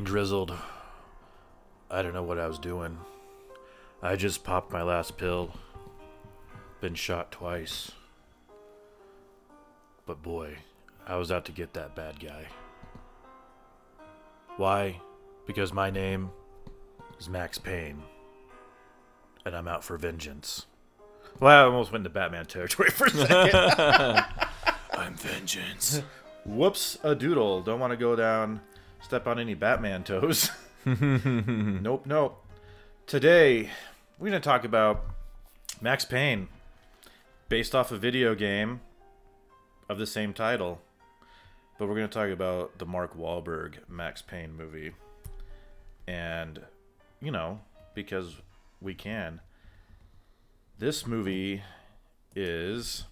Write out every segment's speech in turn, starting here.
Drizzled. I don't know what I was doing. I just popped my last pill. Been shot twice. But boy, I was out to get that bad guy. Why? Because my name is Max Payne. And I'm out for vengeance. Well, I almost went into Batman territory for a second. I'm vengeance. Whoops, a doodle. Don't want to go down, step on any Batman toes. nope, nope. Today, we're going to talk about Max Payne, based off a video game of the same title. But we're going to talk about the Mark Wahlberg Max Payne movie. And, you know, because we can. This movie is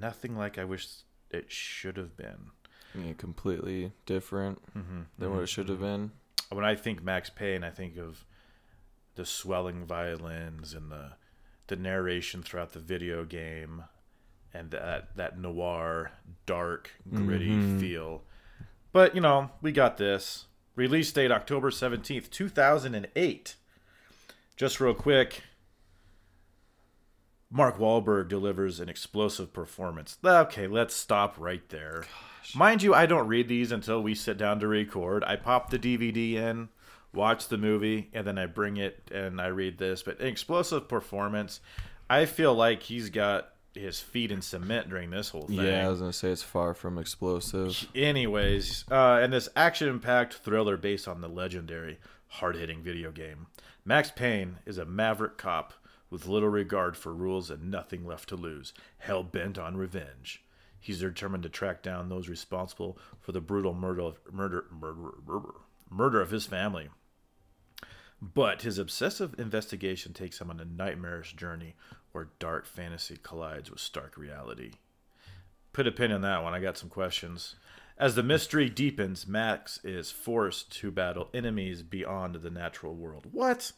nothing like I wish it should have been. Yeah, completely different mm-hmm. than what it should have been. When I think Max Payne, I think of the swelling violins and the the narration throughout the video game and that that noir, dark, gritty mm-hmm. feel. But, you know, we got this. Release date October 17th, 2008. Just real quick, Mark Wahlberg delivers an explosive performance. Okay, let's stop right there. Mind you, I don't read these until we sit down to record. I pop the DVD in, watch the movie, and then I bring it and I read this. But explosive performance, I feel like he's got his feet in cement during this whole thing. Yeah, I was gonna say it's far from explosive. Anyways, uh, and this action-packed thriller based on the legendary, hard-hitting video game. Max Payne is a maverick cop with little regard for rules and nothing left to lose, hell bent on revenge. He's determined to track down those responsible for the brutal murder of, murder, murder, murder, murder of his family. But his obsessive investigation takes him on a nightmarish journey where dark fantasy collides with stark reality put a pin in that one. I got some questions. As the mystery deepens, Max is forced to battle enemies beyond the natural world. What?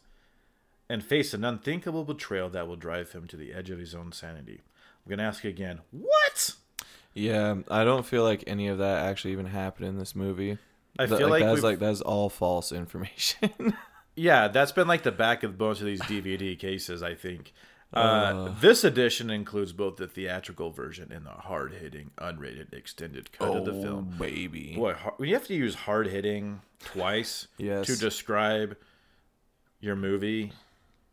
And face an unthinkable betrayal that will drive him to the edge of his own sanity. I'm going to ask you again. What? Yeah, I don't feel like any of that actually even happened in this movie. I feel like that's we've- like that's all false information. Yeah, that's been like the back of most of these DVD cases, I think. Uh, Uh. this edition includes both the theatrical version and the hard hitting, unrated, extended cut of the film. baby. Boy, you have to use hard hitting twice Yes. to describe your movie.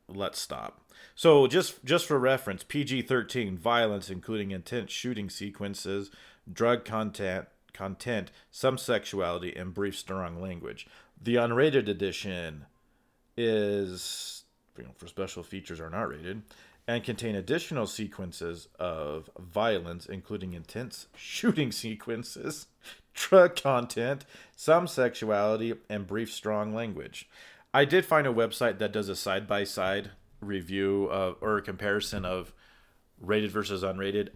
Let's stop. So just just for reference, PG thirteen violence, including intense shooting sequences, drug content, content, some sexuality, and brief strong language. The unrated edition is you know, for special features are not rated and contain additional sequences of violence including intense shooting sequences drug content some sexuality and brief strong language i did find a website that does a side-by-side review of, or a comparison of rated versus unrated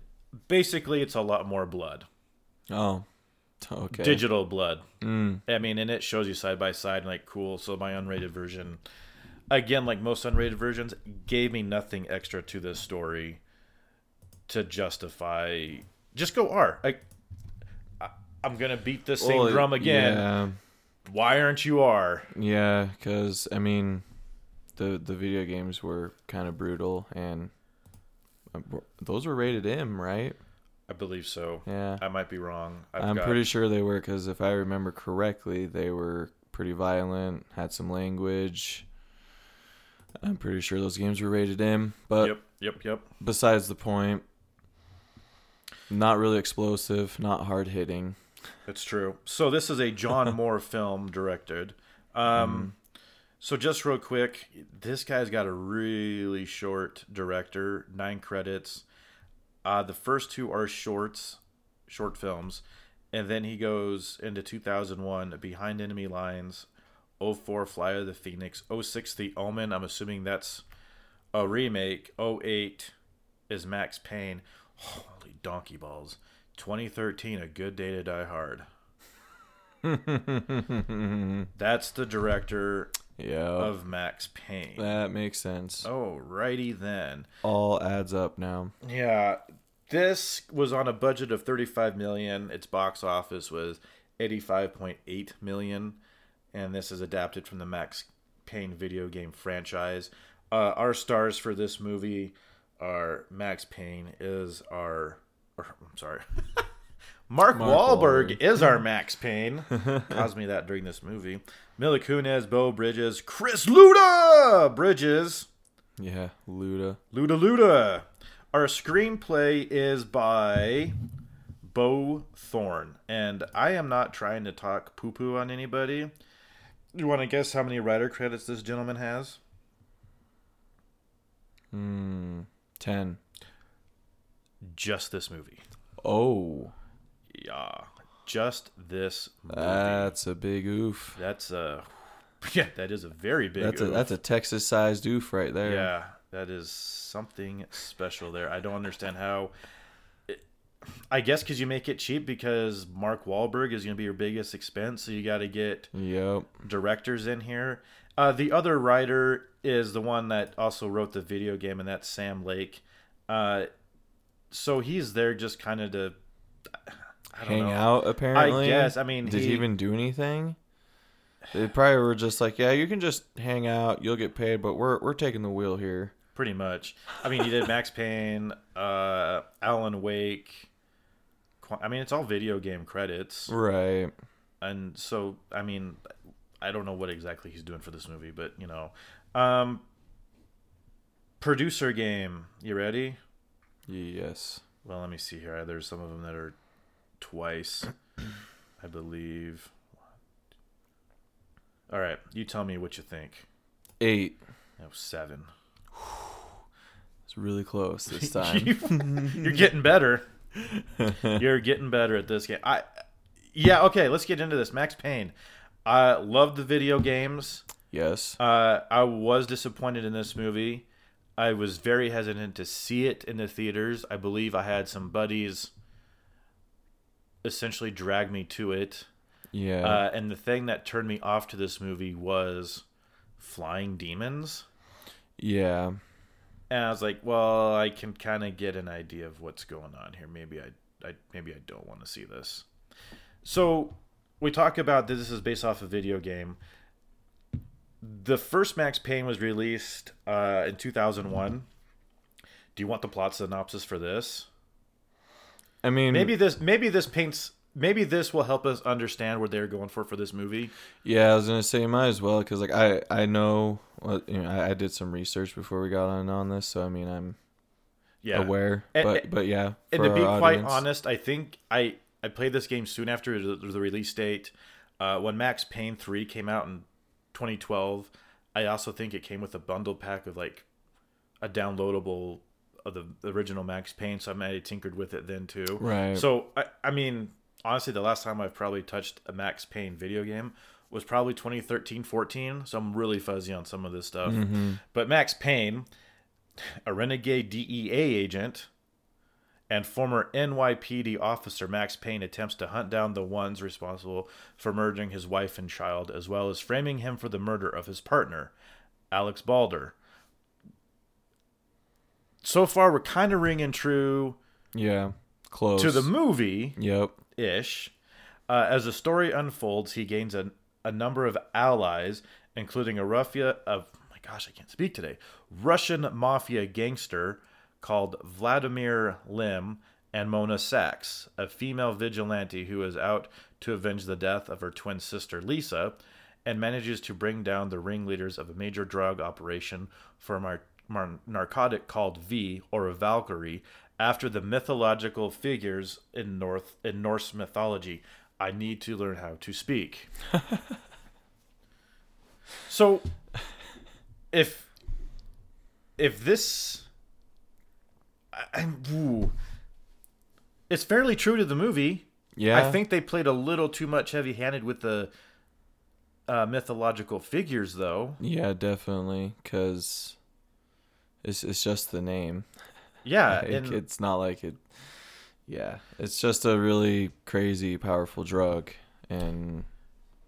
basically it's a lot more blood Oh, okay. digital blood. Mm. I mean, and it shows you side by side, like cool. So my unrated version, again, like most unrated versions, gave me nothing extra to this story to justify. Just go R. I, I, I'm gonna beat the same Well, drum again. Yeah, Why aren't you R? yeah, because I mean, the the video games were kind of brutal, and uh, those were rated M, right? I believe so. Yeah. I might be wrong. I've I'm got- pretty sure they were because if I remember correctly, they were pretty violent, had some language. I'm pretty sure those games were rated M, but Yep. Yep. Yep. besides the point, not really explosive, not hard hitting. That's true. So this is a John Moore film directed. Um, So just real quick, this guy's got a really short director, nine credits. Uh, the first two are shorts, short films, and then he goes into 2001, Behind Enemy Lines, 04, Flight of the Phoenix, 06, The Omen. I'm assuming that's a remake. 08 is Max Payne. Holy donkey balls. 2013, A Good Day to Die Hard. That's the director Yeah, of Max Payne. that makes sense. Oh, righty then. All adds up now. Yeah, this was on a budget of 35 million. Its box office was 85.8 million, and this is adapted from the Max Payne video game franchise. Uh, our stars for this movie are Max Payne is our, or, I'm sorry, Mark, Mark Wahlberg, Wahlberg. is our Max Payne. Caused me that during this movie. Mila Kunis, Beau Bridges, Chris Luda Bridges. Yeah, Luda. Luda Luda. Our screenplay is by Beau Thorne, and I am not trying to talk poo poo on anybody. You want to guess how many writer credits this gentleman has? Hmm. Ten. Just this movie. Oh, Yeah, just this movie. that's a big oof. that's a yeah, that is a very big. That's a oof. that's a Texas sized oof right there. Yeah, that is something special there. I don't understand how. I guess because you make it cheap because Mark Wahlberg is going to be your biggest expense, so you got to get Yep. directors in here. Uh, the other writer is the one that also wrote the video game, and that's Sam Lake. Uh, so he's there just kind of to Hang know. out apparently. I guess. I mean, Did he, he even do anything? They probably were just like, yeah, you can just hang out, you'll get paid, but we're we're taking the wheel here. pretty much. I mean, he did Max Payne, uh, Alan Wake. I mean, it's all video game credits, Right. and so I mean, I don't know what exactly he's doing for this movie, but you know, um, producer game. You ready? Yes. Well, let me see here. There's some of them that are twice, I believe. All right, you tell me what you think. Eight. No, seven. It's really close this time. You're getting better. You're getting better at this game. I, yeah. Okay, let's get into this. Max Payne. I love the video games. yes. Uh, I was disappointed in this movie. I was very hesitant to see it in the theaters. I believe I had some buddies essentially drag me to it. Yeah. Uh, and the thing that turned me off to this movie was flying demons. yeah. And I was like, well, I can kind of get an idea of what's going on here. Maybe I, I maybe I don't want to see this. So we talk about that this is based off a video game. The first Max Payne was released uh, in 2001. Do you want the plot synopsis for this? I mean, Maybe this maybe this paints maybe this will help us understand what they're going for for this movie. Yeah, I was gonna say might as well because like I I know what you know I, I did some research before we got on on this, so I mean I'm Yeah. aware. And- but but yeah, And to be our quite honest, I think I I played this game soon after the, the release date. Uh, when Max Payne three came out in 2012, I also think it came with a bundle pack of like a downloadable of the, original Max Payne. So I might have tinkered with it then too. Right. So I, I mean, honestly, the last time I've probably touched a Max Payne video game was probably 2013, 14. So I'm really fuzzy on some of this stuff. Mm-hmm. But Max Payne, a renegade DEA agent, and former NYPD officer Max Payne attempts to hunt down the ones responsible for murdering his wife and child, as well as framing him for the murder of his partner, Alex Balder. So far, we're kind of ringing true yeah, close to the movie Yep. ish. Uh, as the story unfolds, he gains a, a number of allies, including a Ruffia of my gosh, I can't speak today. Russian mafia gangster called Vladimir Lem and Mona Sax, a female vigilante who is out to avenge the death of her twin sister Lisa, and manages to bring down the ringleaders of a major drug operation from mar- narcotic called V or a Valkyrie, after the mythological figures in North in Norse mythology. I need to learn how to speak. so, if if this, I, I'm- ooh. it's fairly true to the movie. Yeah. I think they played a little too much heavy-handed with the uh, mythological figures, though. Yeah, definitely, because it's it's just the name. Yeah, Like, and it's not like it. Yeah, it's just a really crazy, powerful drug, and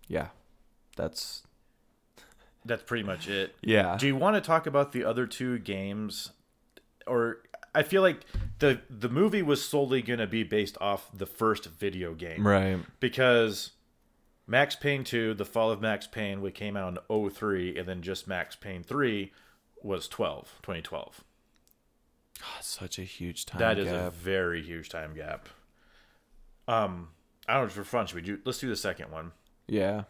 yeah, that's that's pretty much it. yeah. Do you want to talk about the other two games, or I feel like the the movie was solely going to be based off the first video game Right. because Max Payne 2, The Fall of Max Payne, which came out in 03, and then just Max Payne 3 was 12, 2012. Ah, such a huge time That is a very huge time gap. Um, I don't know for fun. Should we do? Let's do the second one. yeah.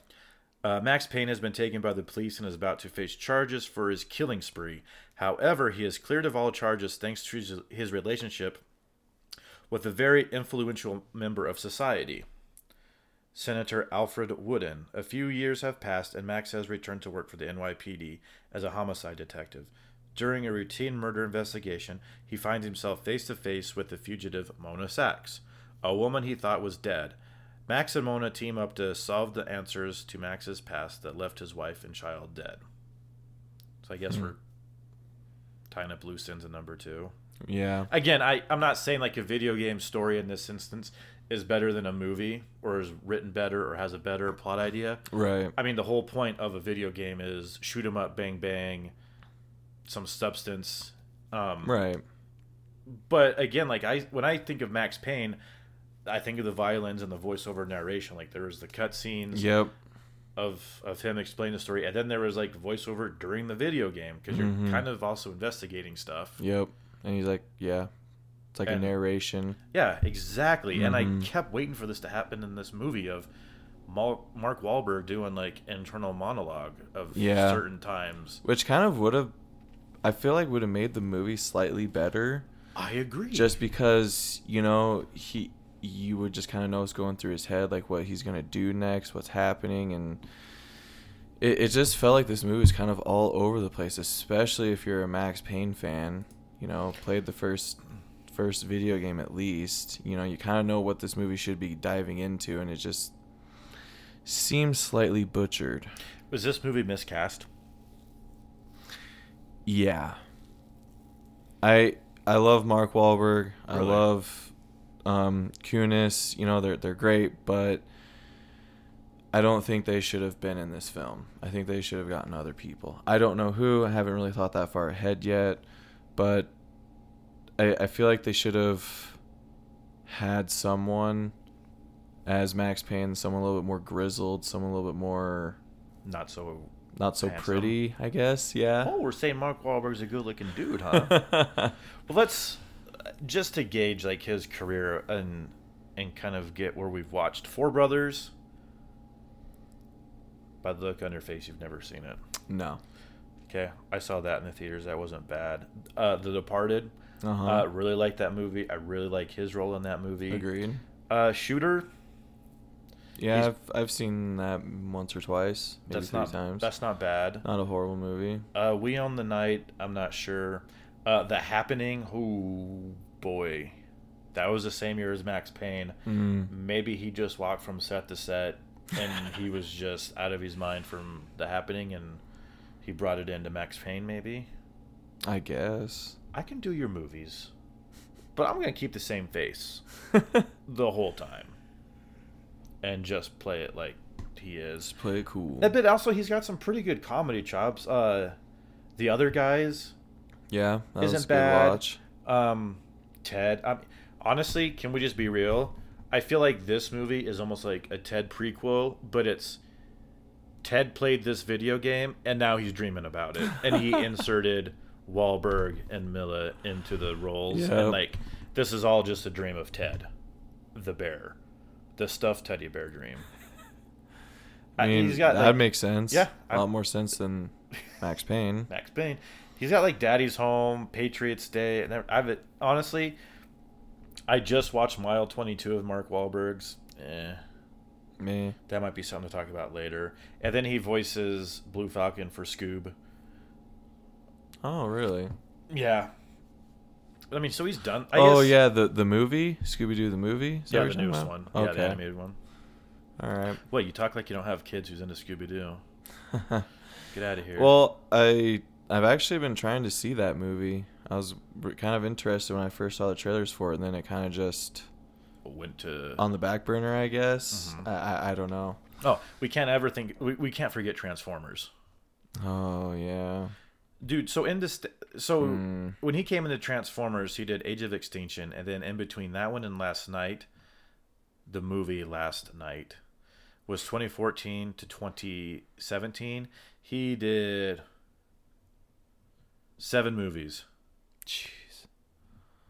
Uh, Max Payne has been taken by the police and is about to face charges for his killing spree. However, he is cleared of all charges thanks to his, his relationship with a very influential member of society, Senator Alfred Woden. A few years have passed, and Max has returned to work for the NYPD as a homicide detective. During a routine murder investigation, he finds himself face to face with the fugitive Mona Sax, a woman he thought was dead. Max and Mona team up to solve the answers to Max's past that left his wife and child dead. So I guess hmm. we're tying up loose ends in number two. Yeah. Again, I, I'm not saying like a video game story in this instance is better than a movie or is written better or has a better plot idea. Right. I mean, the whole point of a video game is shoot 'em up, bang bang, some substance. Um, Right. But again, like I when I think of Max Payne, I think of the violins and the voiceover narration. Like there was the cutscenes Yep. of of him explaining the story, and then there was like voiceover during the video game because you're Mhm. kind of also investigating stuff. Yep. And he's like, yeah. It's like And- a narration. Yeah, exactly. And I Mhm. kept waiting for this to happen in this movie of Mark Wahlberg doing like internal monologue of Yeah. certain times. Which kind of would have I feel like would have made the movie slightly better. I agree. Just because, you know, he you would just kind of know what's going through his head, like what he's gonna do next, what's happening, and it, it just felt like this movie was kind of all over the place, especially if you're a Max Payne fan. You know, played the first first video game at least. You know, you kind of know what this movie should be diving into, and it just seems slightly butchered. was this movie miscast? Yeah. I I love Mark Wahlberg. I love um Kunis. You know, they're they're great, but I don't think they should have been in this film. I think they should have gotten other people. I don't know who. I haven't really thought that far ahead yet, but I I feel like they should have had someone as Max Payne, someone a little bit more grizzled, someone a little bit more Not so. not so Handsome. pretty, I guess. Yeah. Oh, we're saying Mark Wahlberg's a good-looking dude, huh? well, let's just to gauge like his career and and kind of get where we've watched Four Brothers. By the look on your face, you've never seen it. no. Okay, I saw that in the theaters. That wasn't bad. Uh, the Departed. Uh-huh. Uh, really like that movie. I really like his role in that movie. Agreed. Uh, Shooter. Yeah, I've I've seen that once or twice, maybe That's three not. times. That's not bad. not a horrible movie. Uh, we own the night. I'm not sure. Uh, the Happening. Oh boy, that was the same year as Max Payne. Mm. Maybe he just walked from set to set, and he was just out of his mind from the Happening, and he brought it into Max Payne. Maybe I guess. I can do your movies, but I'm gonna keep the same face the whole time, and just play it like he is. Play it cool. But also, he's got some pretty good comedy chops. Uh, the other guys, yeah, that isn't bad. watch. um, Ted. I honestly, can we just be real? I feel like this movie is almost like a Ted prequel, but it's Ted played this video game and now he's dreaming about it, and he inserted Wahlberg and Mila into the roles, Yep. and like this is all just a dream of Ted, the bear, the stuffed teddy bear dream. I mean, he's got that like, makes sense. Yeah, a lot more sense than Max Payne. Max Payne. He's got like Daddy's Home, Patriots Day, and I've honestly, I just watched Mile Twenty Two of Mark Wahlberg's. Eh, Me. that might be something to talk about later. And then he voices Blue Falcon for Scoob. Oh, really? Yeah. I mean, so he's done. I oh, guess, yeah, the the movie Scooby Doo the movie. Yeah, the newest talking one. about? Yeah, the animated one. All right. Wait, you talk like you don't have kids who's into Scooby Doo. Get out of here. Well, I I've actually been trying to see that movie. I was kind of interested when I first saw the trailers for it, and then it kind of just went to. on the back burner, I guess. Mhm. I, I I don't know. oh, we can't ever think. We, we can't forget Transformers. Oh yeah. Dude so in this so Hmm. when he came into transformers he did age of extinction and then in between that one and Last Knight the movie Last Knight was 2014 to 2017. He did seven movies. Jeez.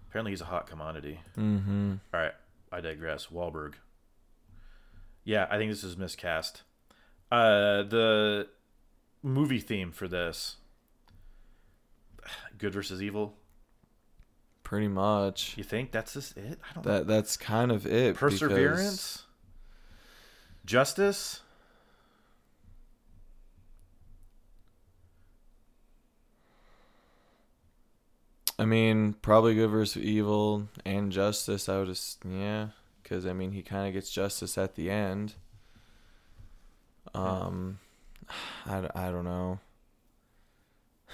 Apparently, he's a hot commodity. Mm-hmm. All right, I digress. Wahlberg. Yeah, I think this is miscast. Uh, the movie theme for this good versus evil. Pretty much. You think that's just it? I don't That that's kind of it. because- Perseverance? Justice? I mean, probably good versus evil and justice. I would just yeah, because I mean he kind of gets justice at the end. Um, I, I don't know.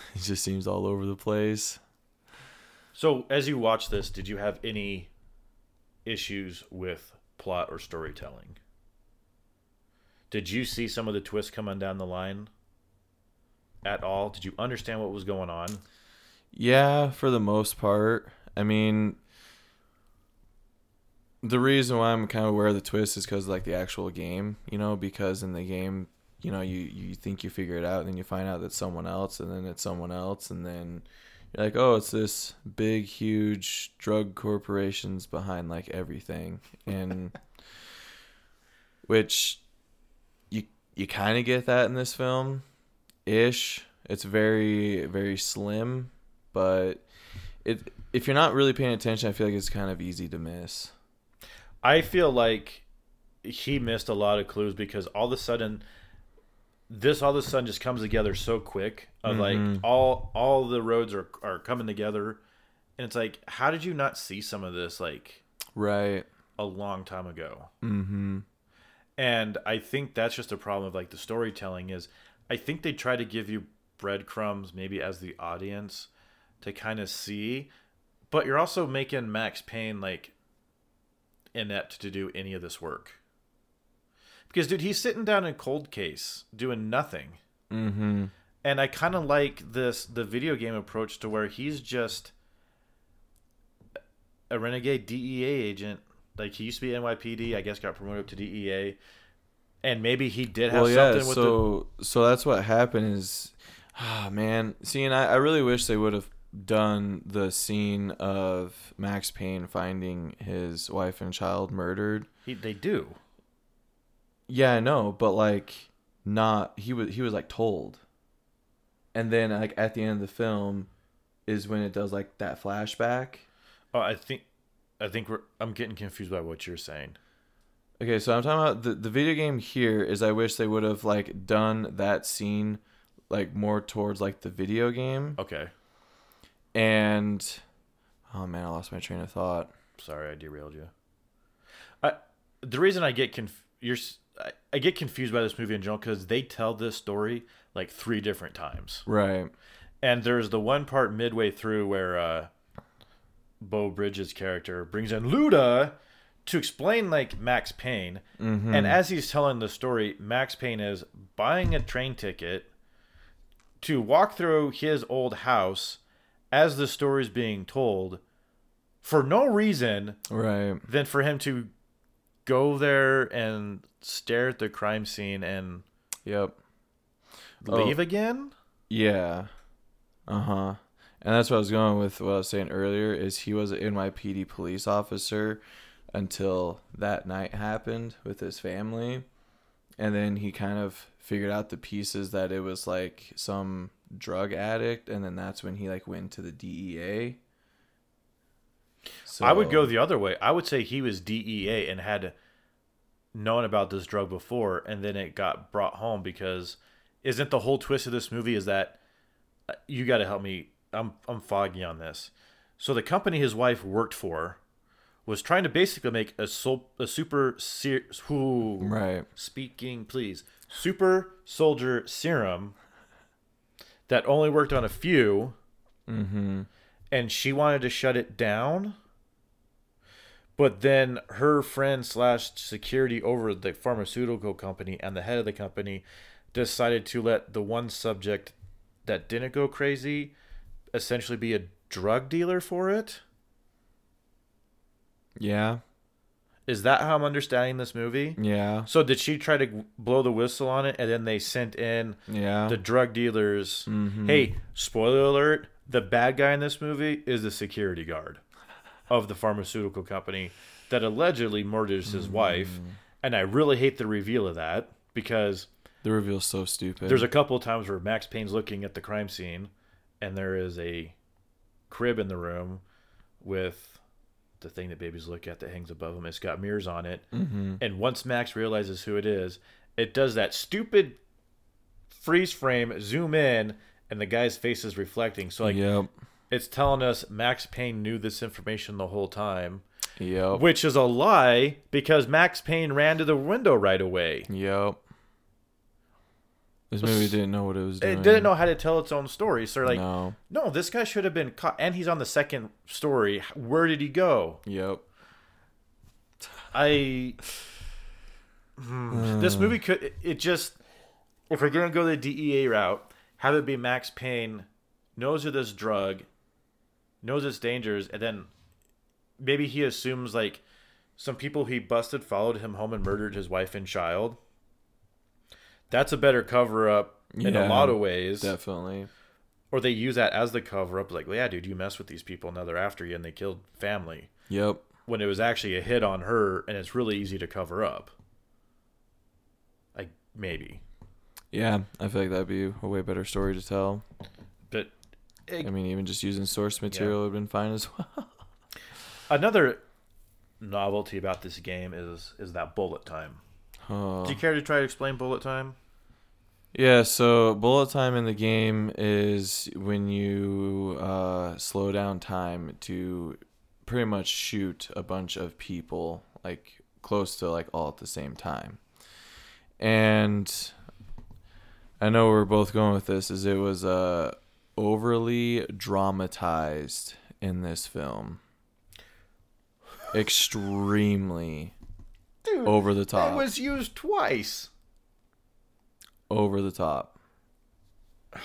It just seems all over the place. So, as you watch this, did you have any issues with plot or storytelling? Did you see some of the twists coming down the line at all? Did you understand what was going on? Yeah, for the most part. I mean, the reason why I'm kind of aware of the twist is because like the actual game, you know, because in the game, you know, you you think you figure it out, and then you find out that someone else, and then it's someone else, and then you're like, oh, it's this big, huge drug corporations behind like everything, and which you you kind of get that in this film, ish. It's very very slim, but it if you're not really paying attention, I feel like it's kind of easy to miss. I feel like he missed a lot of clues because all of a sudden this all of a sudden just comes together so quick of like all all the roads are are coming together and it's like how did you not see some of this like Right. a long time ago Mm-hmm. and i think that's just a problem of like the storytelling is i think they try to give you breadcrumbs maybe as the audience to kind of see but you're also making max payne like inept to do any of this work because dude he's sitting down in cold case doing nothing Mm-hmm. and i kind of like this the video game approach to where he's just a renegade dea agent like he used to be nypd i guess got promoted up to dea and maybe he did have Well, yeah. something with the So so that's what happened. Is ah man, see, and I, I really wish they would have done the scene of Max Payne finding his wife and child murdered. he, they do Yeah, I know, but like not he was he was like told. And then like at the end of the film is when it does like that flashback. oh i think i think we're i'm getting confused by what you're saying Okay, so I'm talking about the the video game here is I wish they would have like done that scene like more towards like the video game okay and oh man, I lost my train of thought. sorry i derailed you i the reason i get conf- you're I, I get confused by this movie in general because they tell this story like three different times Right. And there's the one part midway through where uh, Beau Bridges' character brings in Luda to explain like Max Payne. Mm-hmm. And as he's telling the story, Max Payne is buying a train ticket to walk through his old house as the story's being told for no reason Right. than for him to go there and stare at the crime scene and Yep. Oh. leave again. Yeah. Uh huh. And that's what I was going with. What I was saying earlier is he was an NYPD police officer until that night happened with his family, and then he kind of figured out the pieces that it was like some drug addict, and then that's when he like went to the DEA. So I would go the other way. I would say he was DEA and had known about this drug before, and then it got brought home because isn't the whole twist of this movie is that uh, you got to help me. I'm I'm foggy on this. So the company his wife worked for was trying to basically make a sol- a super ser- who right. speaking please super soldier serum that only worked on a few Mm-hmm. and she wanted to shut it down. But then her friend slash security over the pharmaceutical company and the head of the company decided to let the one subject that didn't go crazy essentially be a drug dealer for it. Yeah. Is that how I'm understanding this movie? Yeah. So did she try to blow the whistle on it, and then they sent in Yeah. the drug dealers? Mhm. Hey, spoiler alert: the bad guy in this movie is the security guard of the pharmaceutical company that allegedly murders his wife, and I really hate the reveal of that because the reveal's so stupid. there's a couple of times where Max Payne's looking at the crime scene, and there is a crib in the room with the thing that babies look at that hangs above them. It's got mirrors on it, hmm and once Max realizes who it is, it does that stupid freeze frame zoom in, and the guy's face is reflecting. So like yep. It's telling us Max Payne knew this information the whole time, Yep. which is a lie because Max Payne ran to the window right away. Yep. This movie didn't know what it was doing. It didn't know how to tell its own story. So like, no. no, this guy should have been caught, and he's on the second story. Where did he go? Yep. I. Hmm. this movie could it- it just if we're gonna go the DEA route, have it be Max Payne knows of this drug, knows its dangers, and then maybe he assumes like some people he busted followed him home and murdered his wife and child. That's a better cover up in a lot of ways. Definitely. Or they use that as the cover up, like, well, yeah, dude, you mess with these people, now they're after you and they killed family. Yep. When it was actually a hit on her and it's really easy to cover up. Like maybe. Yeah, I feel like that'd be a way better story to tell. I mean, even just using source material would have been fine as well. another novelty about this game is is that bullet time. Oh. Do you care to try to explain bullet time? Yeah, so bullet time in the game is when you uh, slow down time to pretty much shoot a bunch of people like close to like all at the same time. And I know we're both going with this is it was uh, overly dramatized in this film. Extremely Dude, over the top. it was used twice. over the top.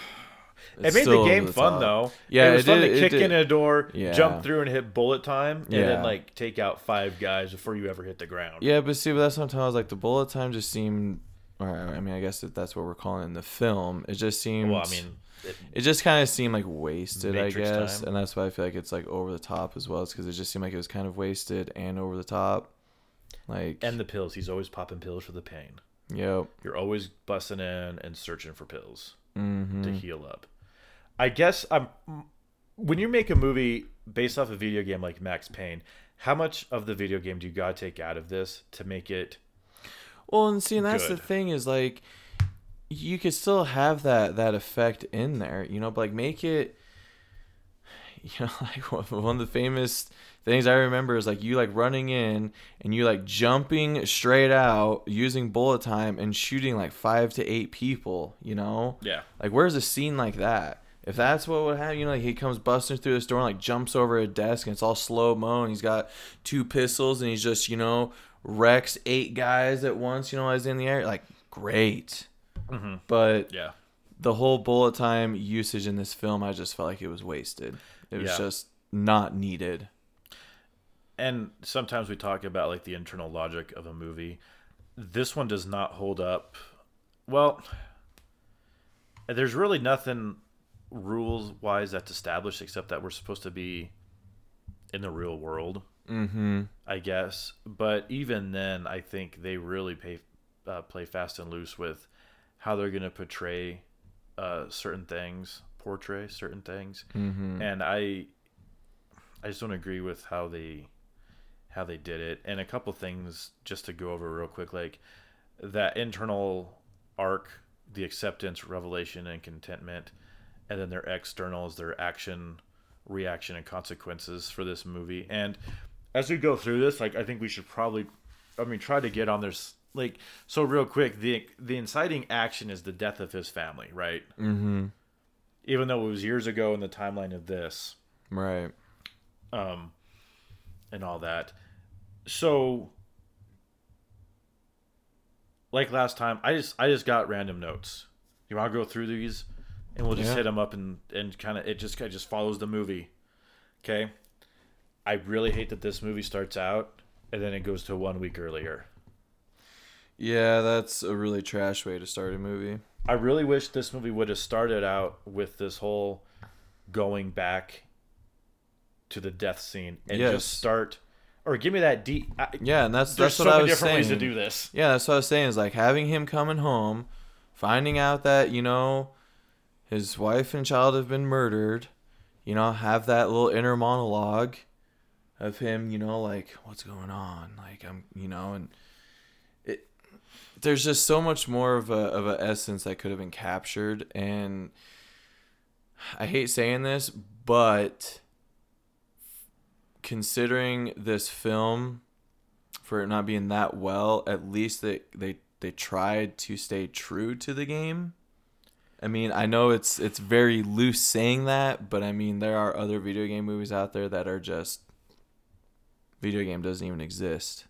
It made the game fun top. though. Yeah, it was it fun did- to kick did. in a door, Yeah. jump through and hit bullet time, and then like take out five guys before you ever hit the ground. Yeah, but see, but that's sometimes I was like the bullet time just seemed. Or I mean, I guess if that's what we're calling it in the film, it just seemed. Well, I mean, it, it just kind of seemed like wasted, Matrix I guess, time. and that's why I feel like it's like over the top as well. It's because it just seemed like it was kind of wasted and over the top. Like, and the pills. He's always popping pills for the pain. yep, You're always busting in and searching for pills hmm to heal up. I guess I'm. When you make a movie based off a video game like Max Payne, how much of the video game do you gotta take out of this to make it? Well, and see, and that's the thing is like, you could still have that that effect in there, you know, but like make it. You know, like one one of the famous things I remember is like you like running in and you like jumping straight out using bullet time and shooting like five to eight people. You know, Yeah. like where's a scene like that? If that's what would happen, you know, like he comes busting through this door and like jumps over a desk and it's all slow mo and he's got two pistols and he's just, you know, wrecks eight guys at once, you know, as in the air. Like, great. Mhm. But Yeah. the whole bullet time usage in this film, I just felt like it was wasted. It was Yeah. just not needed. and sometimes we talk about like the internal logic of a movie this one does not hold up well there's really nothing rules wise that's established except that we're supposed to be in the real world Mm-hmm. i guess but even then i think they really pay, uh, play fast and loose with how they're going to portray uh, certain things portray certain things Mm-hmm. and I I just don't agree with how they how they did it. And a couple things just to go over real quick, like that internal arc, the acceptance, revelation, and contentment, and then their externals, their action, reaction, and consequences for this movie. And as we go through this, like I think we should probably, I mean, try to get on this. Like so, real quick, the the inciting action is the death of his family, right? Mm-hmm. Even though it was years ago in the timeline of this, Right. um, and all that. So, like last time, I just I just got random notes. You want to go through these, and we'll just Yeah. hit them up and and kind of it just it just follows the movie. Okay. I really hate that this movie starts out and then it goes to one week earlier. Yeah, that's a really trash way to start a movie. I really wish this movie would have started out with this whole going back to the death scene and Yes. just start, or give me that deep. Yeah, and that's that's so what I was different saying. ways to do this. Yeah, that's what I was saying. Is like having him coming home, finding out that you know his wife and child have been murdered. You know, have that little inner monologue of him. You know, like what's going on? Like I'm, you know, and. There's just so much more of a of a essence that could have been captured, and I hate saying this, but considering this film for it not being that well, at least they they they tried to stay true to the game. I mean, I know it's it's very loose saying that, but I mean there are other video game movies out there that are just video game doesn't even exist.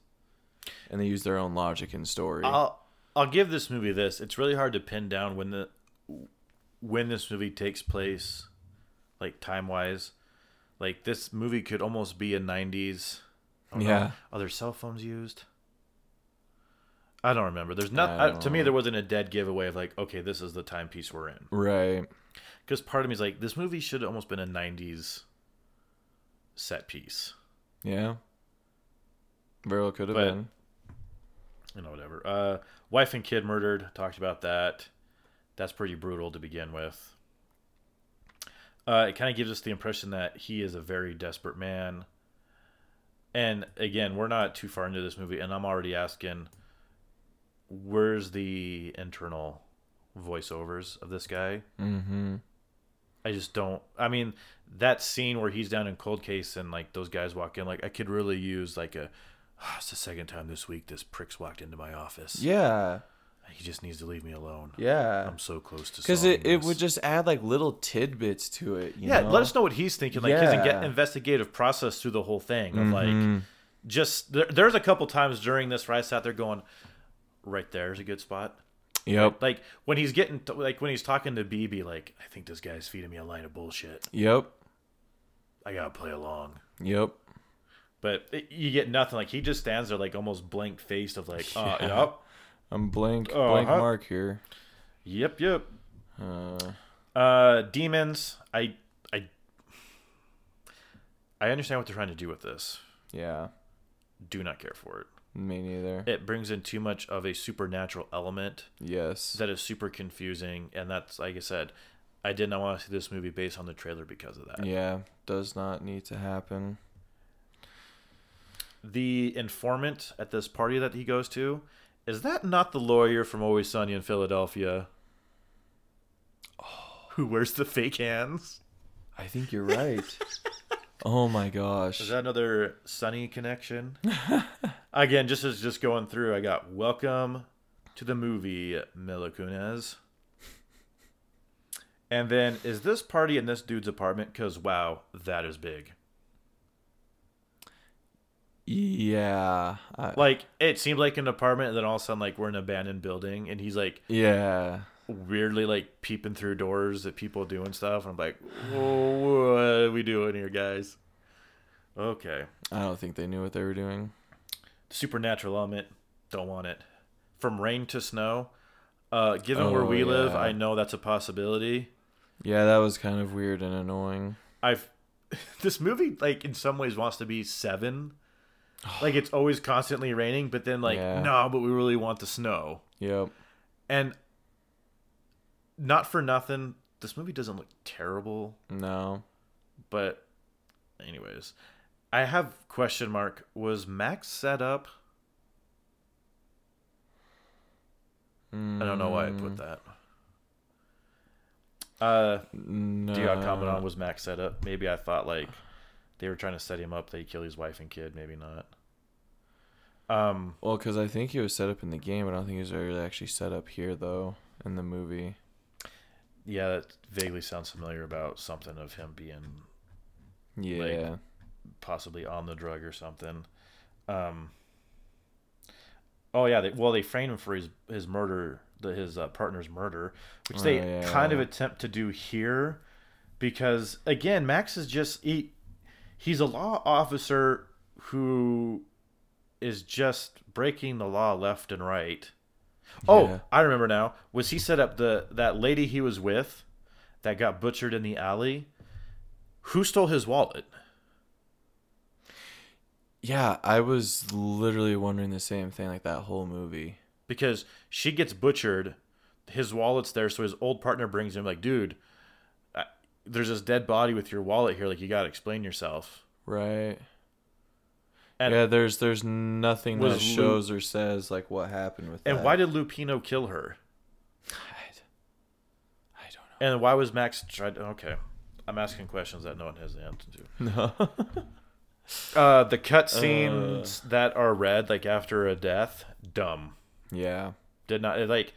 And they use their own logic and story. I'll I'll give this movie this. It's really hard to pin down when the when this movie takes place, like time wise. Like this movie could almost be a '90s. I don't know. Yeah. Are there cell phones used? I don't remember. There's not. I to me, there wasn't a dead giveaway of like, okay, this is the timepiece we're in. right. Because part of me is like, this movie should have almost been a '90s set piece. Yeah. Very well could have But- been. you know, whatever. Uh, wife and kid murdered. Talked about that. That's pretty brutal to begin with. Uh, it kind of gives us the impression that he is a very desperate man. And again, we're not too far into this movie, and I'm already asking, where's the internal voiceovers of this guy? Mm-hmm. I just don't. I mean, that scene where he's down in cold case and like those guys walk in, like I could really use like a. "Ah, it's the second time this week this prick's walked into my office. Yeah. He just needs to leave me alone. Yeah. I'm so close to Because it, it this. would just add like little tidbits to it. You yeah. know? Let us know what he's thinking. Like his Yeah. inge- investigative process through the whole thing of like Mhm. just there, there's a couple times during this where I sat there going, right there's a good spot. Yep. Like when he's getting to, like when he's talking to BB, like I think this guy's feeding me a line of bullshit. Yep. I gotta play along. Yep. But it, you get nothing. Like he just stands there, like almost blank faced, of like, oh, Yeah. yep, I'm blank Uh-huh. blank mark here. yep, yep. Uh, Uh, demons. I, I, I understand what they're trying to do with this. yeah. Do not care for it. Me neither. It brings in too much of a supernatural element yes. that is super confusing, and that's like I said. I did not want to see this movie based on the trailer because of that. yeah. Does not need to happen. The informant at this party that he goes to, is that not the lawyer from Always Sunny in Philadelphia? Who wears the fake hands? I think you're right. oh my gosh. Is that another Sunny connection? Again, just as just going through, I got welcome to the movie Mila Kunis. And then is this party in this dude's apartment? Because wow, that is big. Yeah. I, Like it seemed like an apartment, and then all of a sudden, like we're in an abandoned building, and he's like yeah. weirdly like peeping through doors at people doing stuff. And I'm like, what are we doing here, guys? Okay. I don't think they knew what they were doing. supernatural element don't want it from rain to snow uh given where Oh, we live i know that's a possibility Yeah, that was kind of weird and annoying. i've this movie like in some ways wants to be seven like it's always constantly raining but then like Yeah. no but we really want the snow Yep. and not for nothing this movie doesn't look terrible No. but anyways i have question mark was max set up I don't know why I Mm. put that. Uh, No. do you comment on was Max set up? Maybe I thought like they were trying to set him up. They kill his wife and kid. Maybe not. Um, Well, because I think he was set up in the game. I don't think he was really actually set up here though in the movie. yeah, that vaguely sounds familiar about something of him being Yeah. possibly on the drug or something. Um. Oh yeah, they, well they framed him for his his murder, the, his uh, partner's murder, which they Oh, yeah. kind of attempt to do here, because again Max is just he he's a law officer who is just breaking the law left and right. Oh, Yeah. I remember now. Was he set up the that lady he was with that got butchered in the alley? Who stole his wallet? Yeah, I was literally wondering the same thing like that whole movie. Because she gets butchered, his wallet's there, so his old partner brings him like, dude, there's this dead body with your wallet here. Like, you gotta explain yourself. Right. And yeah, there's there's nothing that Lu- shows or says like what happened with and that. why did Lupino kill her? I, I don't know. And why was Max tried? Okay, I'm asking questions that no one has the answer to. No. Uh, the cut scenes that are red, like after a death, dumb. yeah. Did not like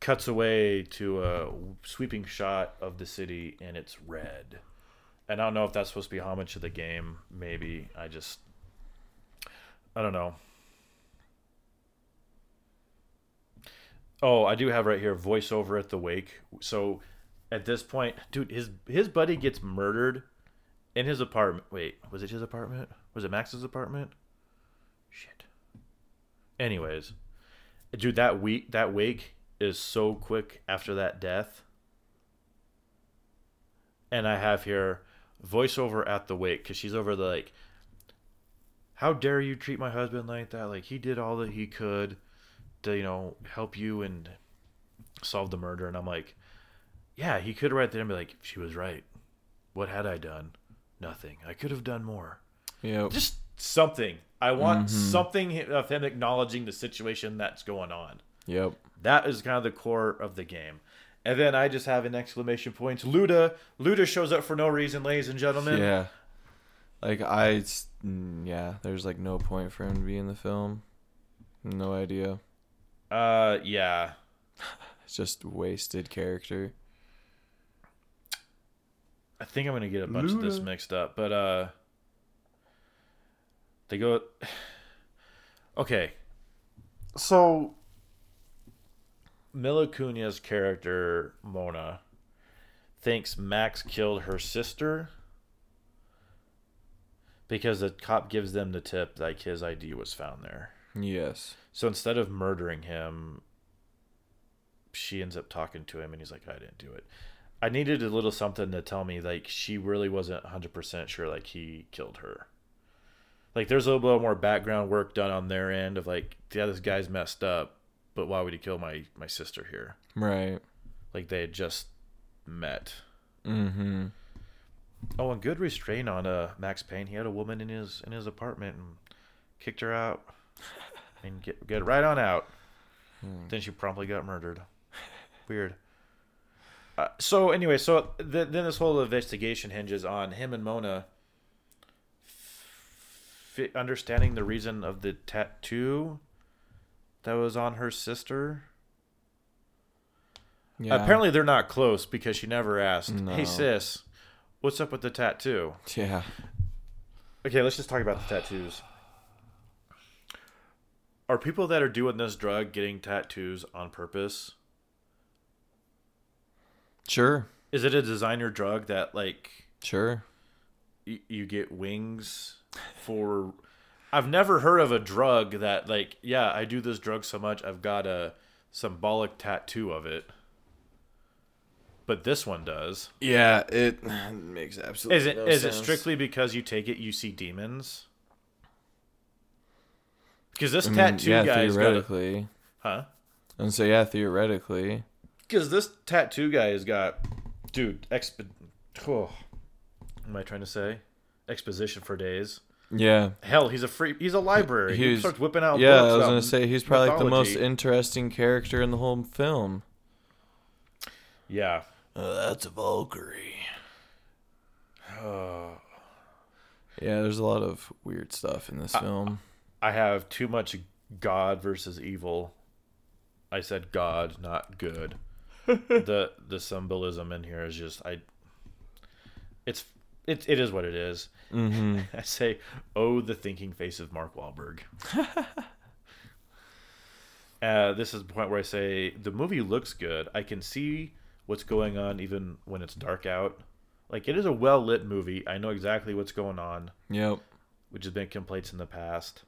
cuts away to a sweeping shot of the city and it's red. And I don't know if that's supposed to be homage to the game. Maybe I just I don't know. Oh, I do have right here voiceover at the wake. So at this point, dude, his his buddy gets murdered in his apartment. Wait, was it his apartment? Was it Max's apartment? Shit. Anyways, dude, that week that wake is so quick after that death. And I have here voiceover at the wake because she's over the like. How dare you treat my husband like that? Like he did all that he could to you know help you and solve the murder, and I'm like, yeah, he could right there and be like, she was right. What had I done? Nothing. I could have done more Yeah. just something. I want mm-hmm. something of him acknowledging the situation that's going on. Yep. That is kind of the core of the game. And then I just have an exclamation point. Luda, Luda shows up for no reason, ladies and gentlemen. Yeah. Like I, s- mm, yeah. There's like no point for him to be in the film. No idea. Uh, yeah. It's just wasted character. I think I'm gonna get a bunch of this mixed up, but uh, they go. Okay, so Mila Kunis's character Mona thinks Max killed her sister because the cop gives them the tip like his ID was found there. Yes. So instead of murdering him, she ends up talking to him, and he's like, "I didn't do it." I needed a little something to tell me like she really wasn't hundred percent sure like he killed her. Like there's a little bit more background work done on their end of like, yeah, this guy's messed up, but why would he kill my my sister here? Right. Like they had just met. Mm-hmm. Oh, and good restraint on uh Max Payne. He had a woman in his in his apartment and kicked her out. and get get right on out. Then she promptly got murdered. Weird. Uh, so anyway, so th- then this whole investigation hinges on him and Mona fi- understanding the reason of the tattoo that was on her sister. Yeah. Apparently, they're not close because she never asked, No. "Hey sis, what's up with the tattoo?" Yeah. Okay, let's just talk about the tattoos. Are people that are doing this drug getting tattoos on purpose? Sure. Is it a designer drug that like Sure. y- you get wings for? I've never heard of a drug that like yeah I do this drug so much I've got a symbolic tattoo of it. But this one does. Yeah. It makes absolutely. Is it no is it strictly because you take it you see demons? Because this I mean, tattoo yeah, guy's got a, theoretically. huh? And so yeah, theoretically. Because this tattoo guy has got, dude, exp. Oh, am I trying to say? Exposition for days. Yeah. Hell, he's a free. He's a library. He, He starts whipping out. Yeah, I was gonna say he's probably like the most interesting character in the whole film. Yeah. Uh, that's a Valkyrie. Uh, Yeah, there's a lot of weird stuff in this film. I have too much God versus evil. I said God, not good. the the symbolism in here is just I. It's it it is what it is. Mm-hmm. I say, oh, the thinking face of Mark Wahlberg. uh, this is the point where I say the movie looks good. I can see what's going on even when it's dark out. Like it is a well lit movie. I know exactly what's going on, Yep. which has been complaints in the past.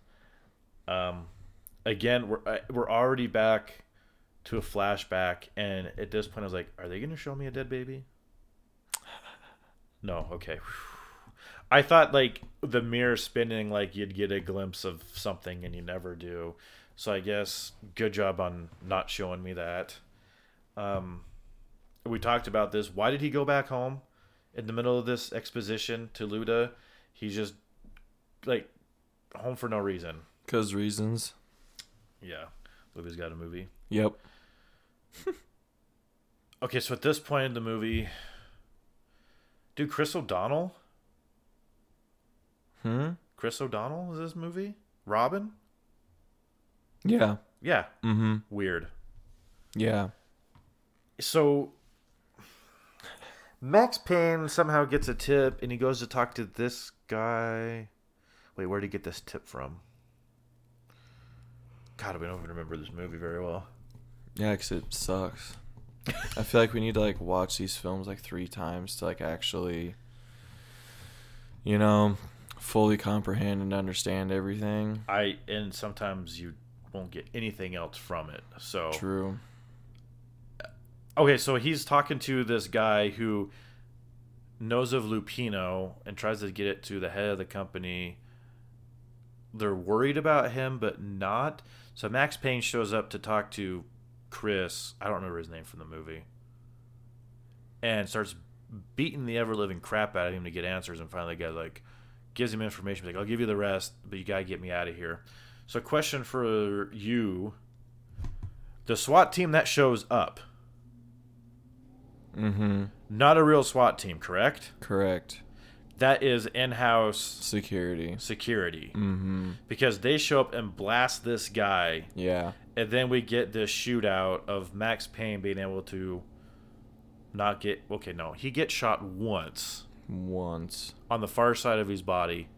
Um, again, we're we're already back to a flashback, and at this point, I was like, "Are they going to show me a dead baby?" No. Okay. I thought like the mirror spinning, like you'd get a glimpse of something, and you never do. So I guess good job on not showing me that. Um, we talked about this. Why did he go back home in the middle of this exposition to Luda? He's just like home for no reason. Cause reasons. Yeah, Luda's got a movie. Yep. Okay, so at this point in the movie, dude, Chris O'Donnell, Hmm. Chris O'Donnell is this movie? Robin? Yeah. Yeah, Mm-hmm. weird. Yeah. So Max Payne somehow gets a tip and he goes to talk to this guy. Wait, where'd he get this tip from? God, I don't even remember this movie very well. Yeah, because it sucks. I feel like we need to like watch these films like three times to like actually, you know, fully comprehend and understand everything. I and sometimes you won't get anything else from it. So True. Okay, so he's talking to this guy who knows of Lupino and tries to get it to the head of the company. They're worried about him, but not. So Max Payne shows up to talk to Chris. I don't remember his name from the movie. And starts beating the ever living crap out of him to get answers. And finally, the guy like gives him information. He's like, "I'll give you the rest, but you gotta get me out of here." So, question for you: the SWAT team that shows up Mm-hmm. not a real SWAT team, correct? Correct. That is in-house Security. security Mm-hmm. because they show up and blast this guy, Yeah. And then we get this shootout of Max Payne being able to not get okay. No, he gets shot once Once. on the far side of his body,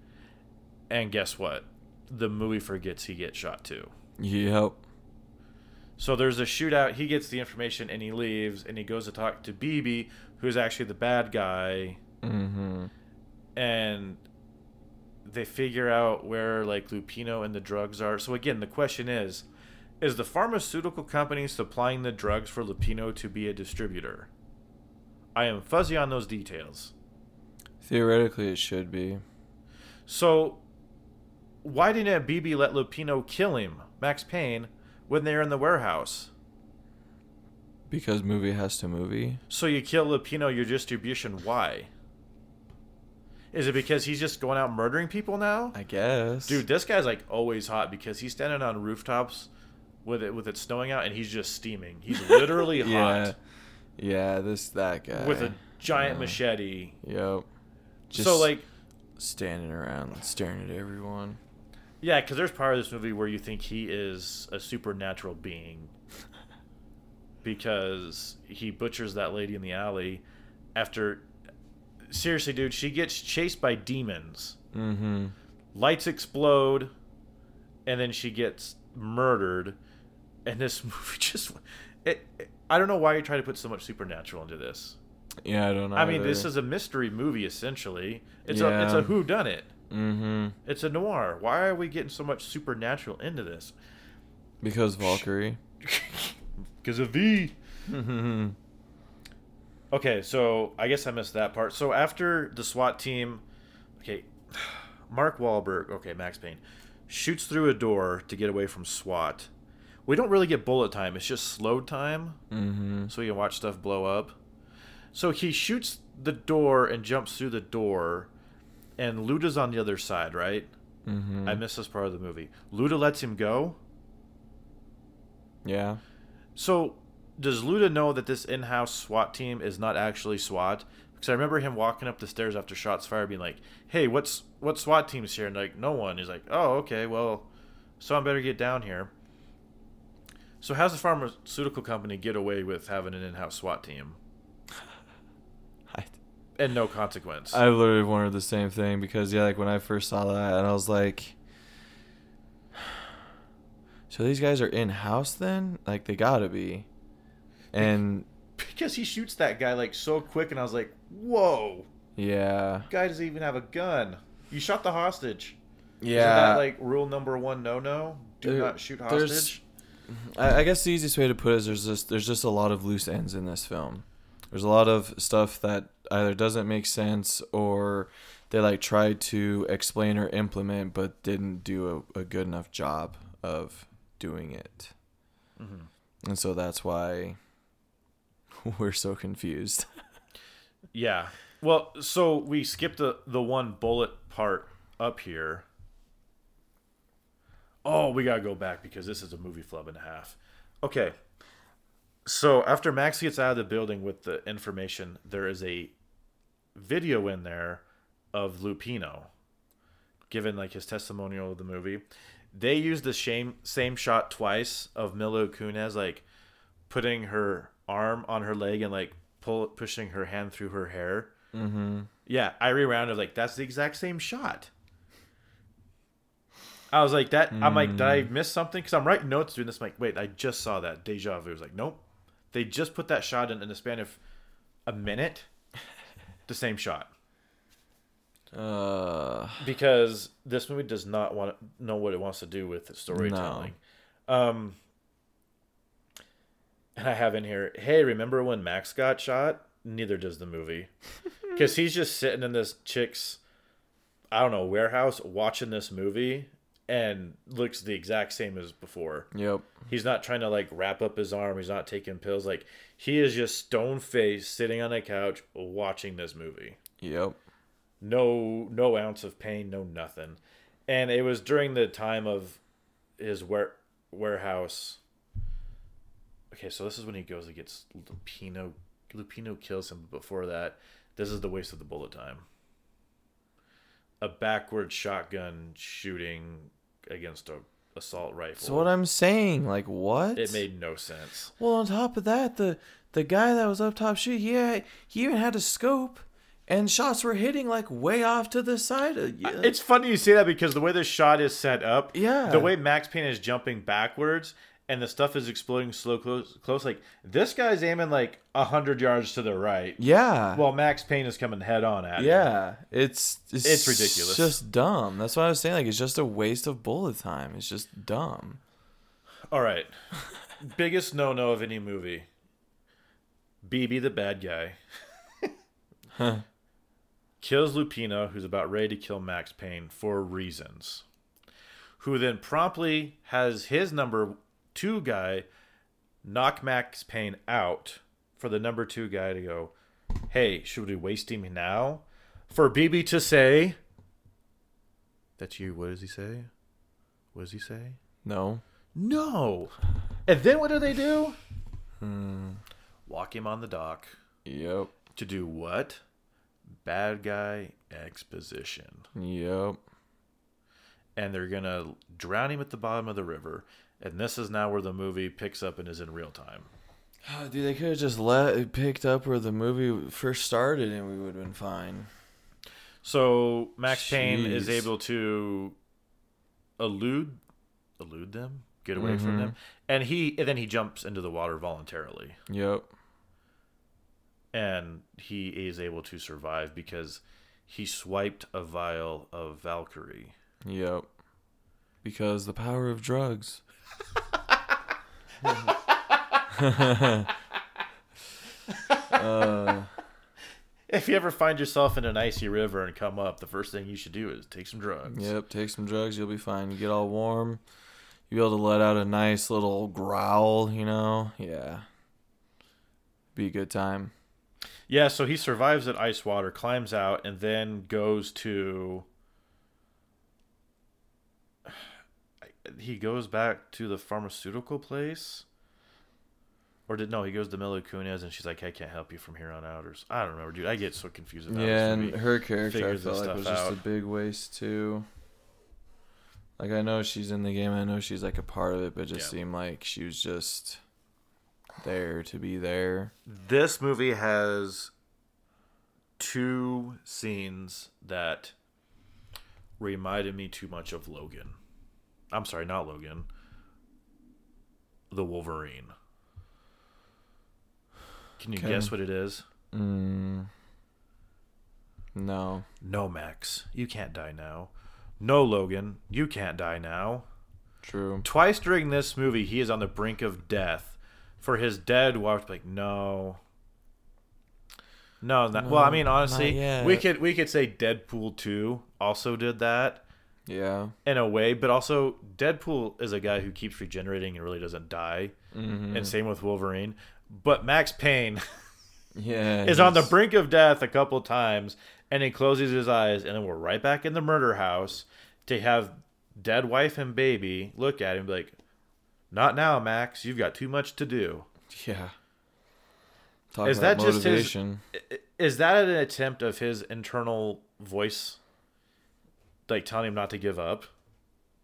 and guess what? The movie forgets he gets shot too. Yep. So there's a shootout. He gets the information and he leaves, and he goes to talk to BB, who's actually the bad guy. Mm-hmm. and they figure out where like Lupino and the drugs are. So again, the question is is the pharmaceutical company supplying the drugs for Lupino to be a distributor? I am fuzzy on those details. Theoretically, it should be. So why didn't BB let Lupino kill him, Max Payne, when they're in the warehouse? Because movie has to movie. So you kill Lupino, your distribution. Why? Is it because he's just going out murdering people now? I guess. Dude, this guy's like always hot because he's standing on rooftops with it with it snowing out and he's just steaming. He's literally Yeah. hot Yeah, this that guy. with a giant Yeah. machete. Yep. Just so like standing around staring at everyone. yeah, cuz there's part of this movie where you think he is a supernatural being because he butchers that lady in the alley after seriously dude, she gets chased by demons. Mm-hmm. lights explode and then she gets murdered and this movie just it, it- i don't know why you try to put so much supernatural into this Yeah, I don't know. i mean this is a mystery movie essentially it's a it's a Yeah. who done it Mm-hmm. it's a noir why are we getting so much supernatural into this Because Valkyrie. because of v mm-hmm. okay so i guess i missed that part so after the swat team okay mark Wahlberg, okay max payne shoots through a door to get away from swat we don't really get bullet time it's just slow time Mm-hmm. so you can watch stuff blow up so he shoots the door and jumps through the door and luda's on the other side right Mm-hmm. i missed this part of the movie luda lets him go Yeah. So, does Luda know that this in-house SWAT team is not actually SWAT? Because I remember him walking up the stairs after shots fired, being like, "Hey, what's what SWAT team's here?" And like, no one. He's like, "Oh, okay, well, so I better get down here." So, how's the pharmaceutical company get away with having an in-house SWAT team I, and no consequence? I literally wondered the same thing because yeah, like when I first saw that, and I was like, so these guys are in house then? Like they gotta be. And because he shoots that guy like so quick, and I was like, "Whoa, yeah, guy doesn't even have a gun." You shot the hostage. Isn't that like rule number one? No, no. Do There- not shoot hostage. I, I guess the easiest way to put it is there's just there's just a lot of loose ends in this film. There's a lot of stuff that either doesn't make sense or they like tried to explain or implement but didn't do a, a good enough job of doing it. Mhm. And so that's why we're so confused. Yeah. Well, so we skipped the the one bullet part up here. Oh, we gotta go back because this is a movie flub and a half. Okay. So after Max gets out of the building with the information, there is a video in there of Lupino, given like his testimonial of the movie. They use the same same shot twice of Mila Kunis like putting her arm on her leg and like pull pushing her hand through her hair. mm-hmm. Yeah, I rewound it like that's the exact same shot. I was like that. I'm like, did I miss something? Because I'm writing notes doing this. I'm like, wait, I just saw that deja vu. I was like, nope, they just put that shot in in the span of a minute. The same shot Uh, because this movie does not want to know what it wants to do with storytelling. Um, and I have in here, hey, remember when Max got shot? Neither does the movie, because he's just sitting in this chick's, I don't know, warehouse watching this movie, and looks the exact same as before. yep. He's not trying to like wrap up his arm. He's not taking pills. Like he is just stone faced, sitting on a couch watching this movie Yep. no no ounce of pain, no nothing. And it was during the time of his ware, warehouse. Okay, so this is when he goes and gets Lupino. Lupino kills him. But before that, this is the waste of the bullet time. A backward shotgun shooting against a assault rifle. So what I'm saying, like what? it made no sense. Well, on top of that, the the guy that was up top shooting, yeah, he even had a scope, and shots were hitting like way off to the side. Of, yeah. It's funny you say that because the way this shot is set up, Yeah. the way Max Payne is jumping backwards and the stuff is exploding slow close, close like this guy's aiming like a hundred yards to the right, yeah, while Max Payne is coming head on at him. yeah. It's, it's It's ridiculous. Just dumb. That's what I was saying. Like it's just a waste of bullet time. It's just dumb. All right, biggest no no of any movie. BB the bad guy Huh. kills Lupino, who's about ready to kill Max Payne for reasons. Who then promptly has his number two guy knock Max Payne out for the number two guy to go, hey, should we waste him now? For BB to say, that's you. What does he say? What does he say? No. No. And then what do they do? Hmm. Walk him on the dock Yep. to do what? Bad guy exposition. Yep. And they're going to drown him at the bottom of the river. And this is now where the movie picks up and is in real time. Oh, dude, they could have just let picked up where the movie first started, and we would have been fine. So Max Payne is able to elude elude them, get away from Mhm. them. And he and then he jumps into the water voluntarily. Yep. and he is able to survive because he swiped a vial of Valkyrie. Yep. Because the power of drugs. Uh, If you ever find yourself in an icy river and come up, the first thing you should do is take some drugs. yep, take some drugs, you'll be fine. You get all warm. You'll be able to let out a nice little growl, you know? Yeah. Be a good time. Yeah, so he survives at ice water, climbs out, and then goes to. He goes back to the pharmaceutical place. Or did no? He goes to Mila Kunis, and she's like, "I can't help you from here on out." Or I don't remember, dude. I get so confused about yeah, and her character I felt like was stuff just a big waste too. Like I know she's in the game, I know she's like a part of it, but it just Yeah. seemed like she was just there to be there. This movie has two scenes that reminded me too much of Logan. I'm sorry, not Logan. The Wolverine. Can you Okay. guess what it is? Mm. No. No, Max. You can't die now. No, Logan, you can't die now. True. Twice during this movie, he is on the brink of death. For his dead wife, like no, no. Not, well, I mean, honestly, we could we could say Deadpool two also did that Yeah. in a way, but also Deadpool is a guy who keeps regenerating and really doesn't die, Mm-hmm. and same with Wolverine. But Max Payne Yeah. is on the brink of death a couple times, and he closes his eyes, and then we're right back in the murder house to have dead wife and baby look at him and be like, "Not now, Max. You've got too much to do." Yeah. Talk Is about that just his- Is that an attempt of his internal voice, like telling him not to give up?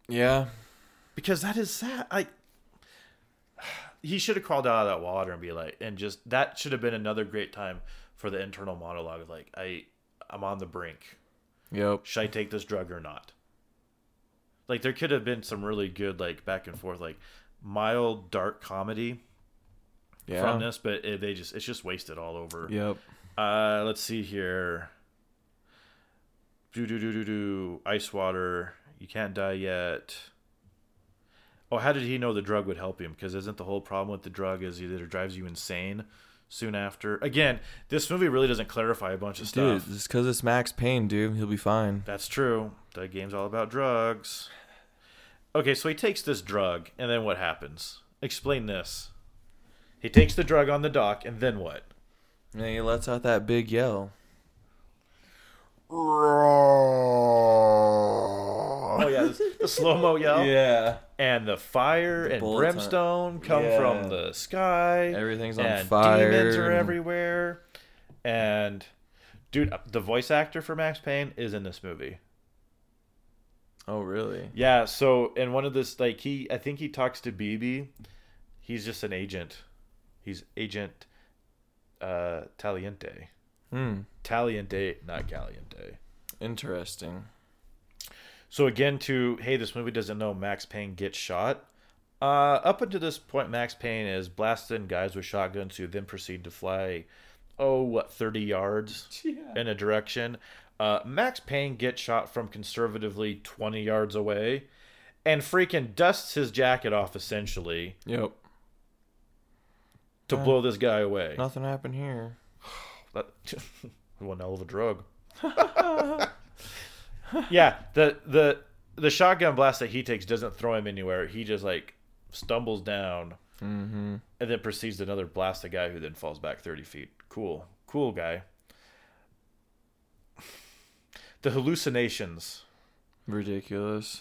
Yeah. Because that is sad. Like he should have crawled out of that water and be like, and just that should have been another great time for the internal monologue of like, I, I'm on the brink. Yep. should I take this drug or not? Like there could have been some really good like back and forth like mild dark comedy Yeah. from this, but it, they just it's just wasted all over. Yep. Uh, let's see here. Do do do do do. Ice water. You can't die yet. Oh, how did he know the drug would help him? Because isn't the whole problem with the drug is either drives you insane soon after? Again, this movie really doesn't clarify a bunch of stuff. Dude, stuff. just because it's Max Payne, dude, he'll be fine. That's true. The game's all about drugs. Okay, so he takes this drug, and then what happens? Explain this. He takes the drug on the dock, and then what? And he lets out that big yell. Oh yeah, the, the slow mo yell. Yeah. And the fire The and bullets are- brimstone come Yeah. from the sky. Everything's on and fire. Demons are everywhere. And dude, the voice actor for Max Payne is in this movie. Oh, really? Yeah, so in one of this, like he, I think he talks to BB. He's just an agent. He's Agent uh, Taliente. Hmm. Taliente, not Caliente. Interesting. So again, to hey, this movie doesn't know Max Payne gets shot. Uh, up until this point, Max Payne is blasting guys with shotguns who then proceed to fly, oh, what, 30 yards in a direction. Uh, Max Payne gets shot from conservatively 20 yards away and freaking dusts his jacket off essentially Yep. to Yeah. blow this guy away. Nothing happened here. That, one hell of a drug. yeah, the the the shotgun blast that he takes doesn't throw him anywhere. He just like stumbles down Mm-hmm. and then proceeds to another blast The guy who then falls back thirty feet. Cool, cool guy. The hallucinations. Ridiculous.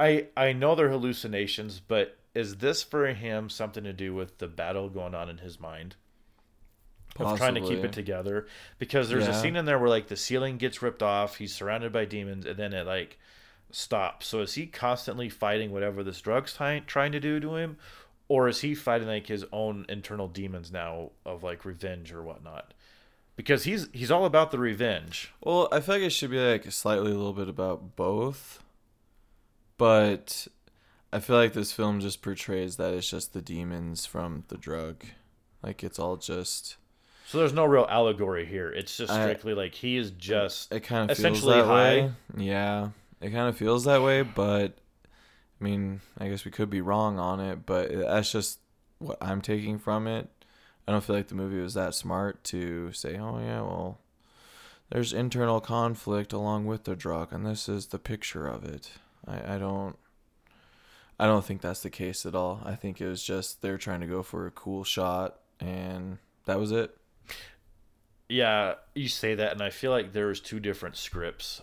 I I know they're hallucinations, but is this for him something to do with the battle going on in his mind? Of trying to keep it together because there's a scene in there where like the ceiling gets ripped off he's surrounded by demons and then it like stops. So is he constantly fighting whatever this drug's ty- trying to do to him or is he fighting like his own internal demons now of like revenge or whatnot? Because he's he's all about the revenge. Well, I feel like it should be like slightly a little bit about both, but I feel like this film just portrays that it's just the demons from the drug, like it's all just. So there's no real allegory here it's just I- strictly like he is just It kind of feels Essentially that high. way. Yeah, it kind of feels that way, but I mean, I guess we could be wrong on it, but that's just what I'm taking from it. I don't feel like the movie was that smart to say, "Oh yeah, well, there's internal conflict along with the drug, and this is the picture of it." I, I don't, I don't think that's the case at all. I think it was just they're trying to go for a cool shot, and that was it. Yeah you say that and i feel like there's two different scripts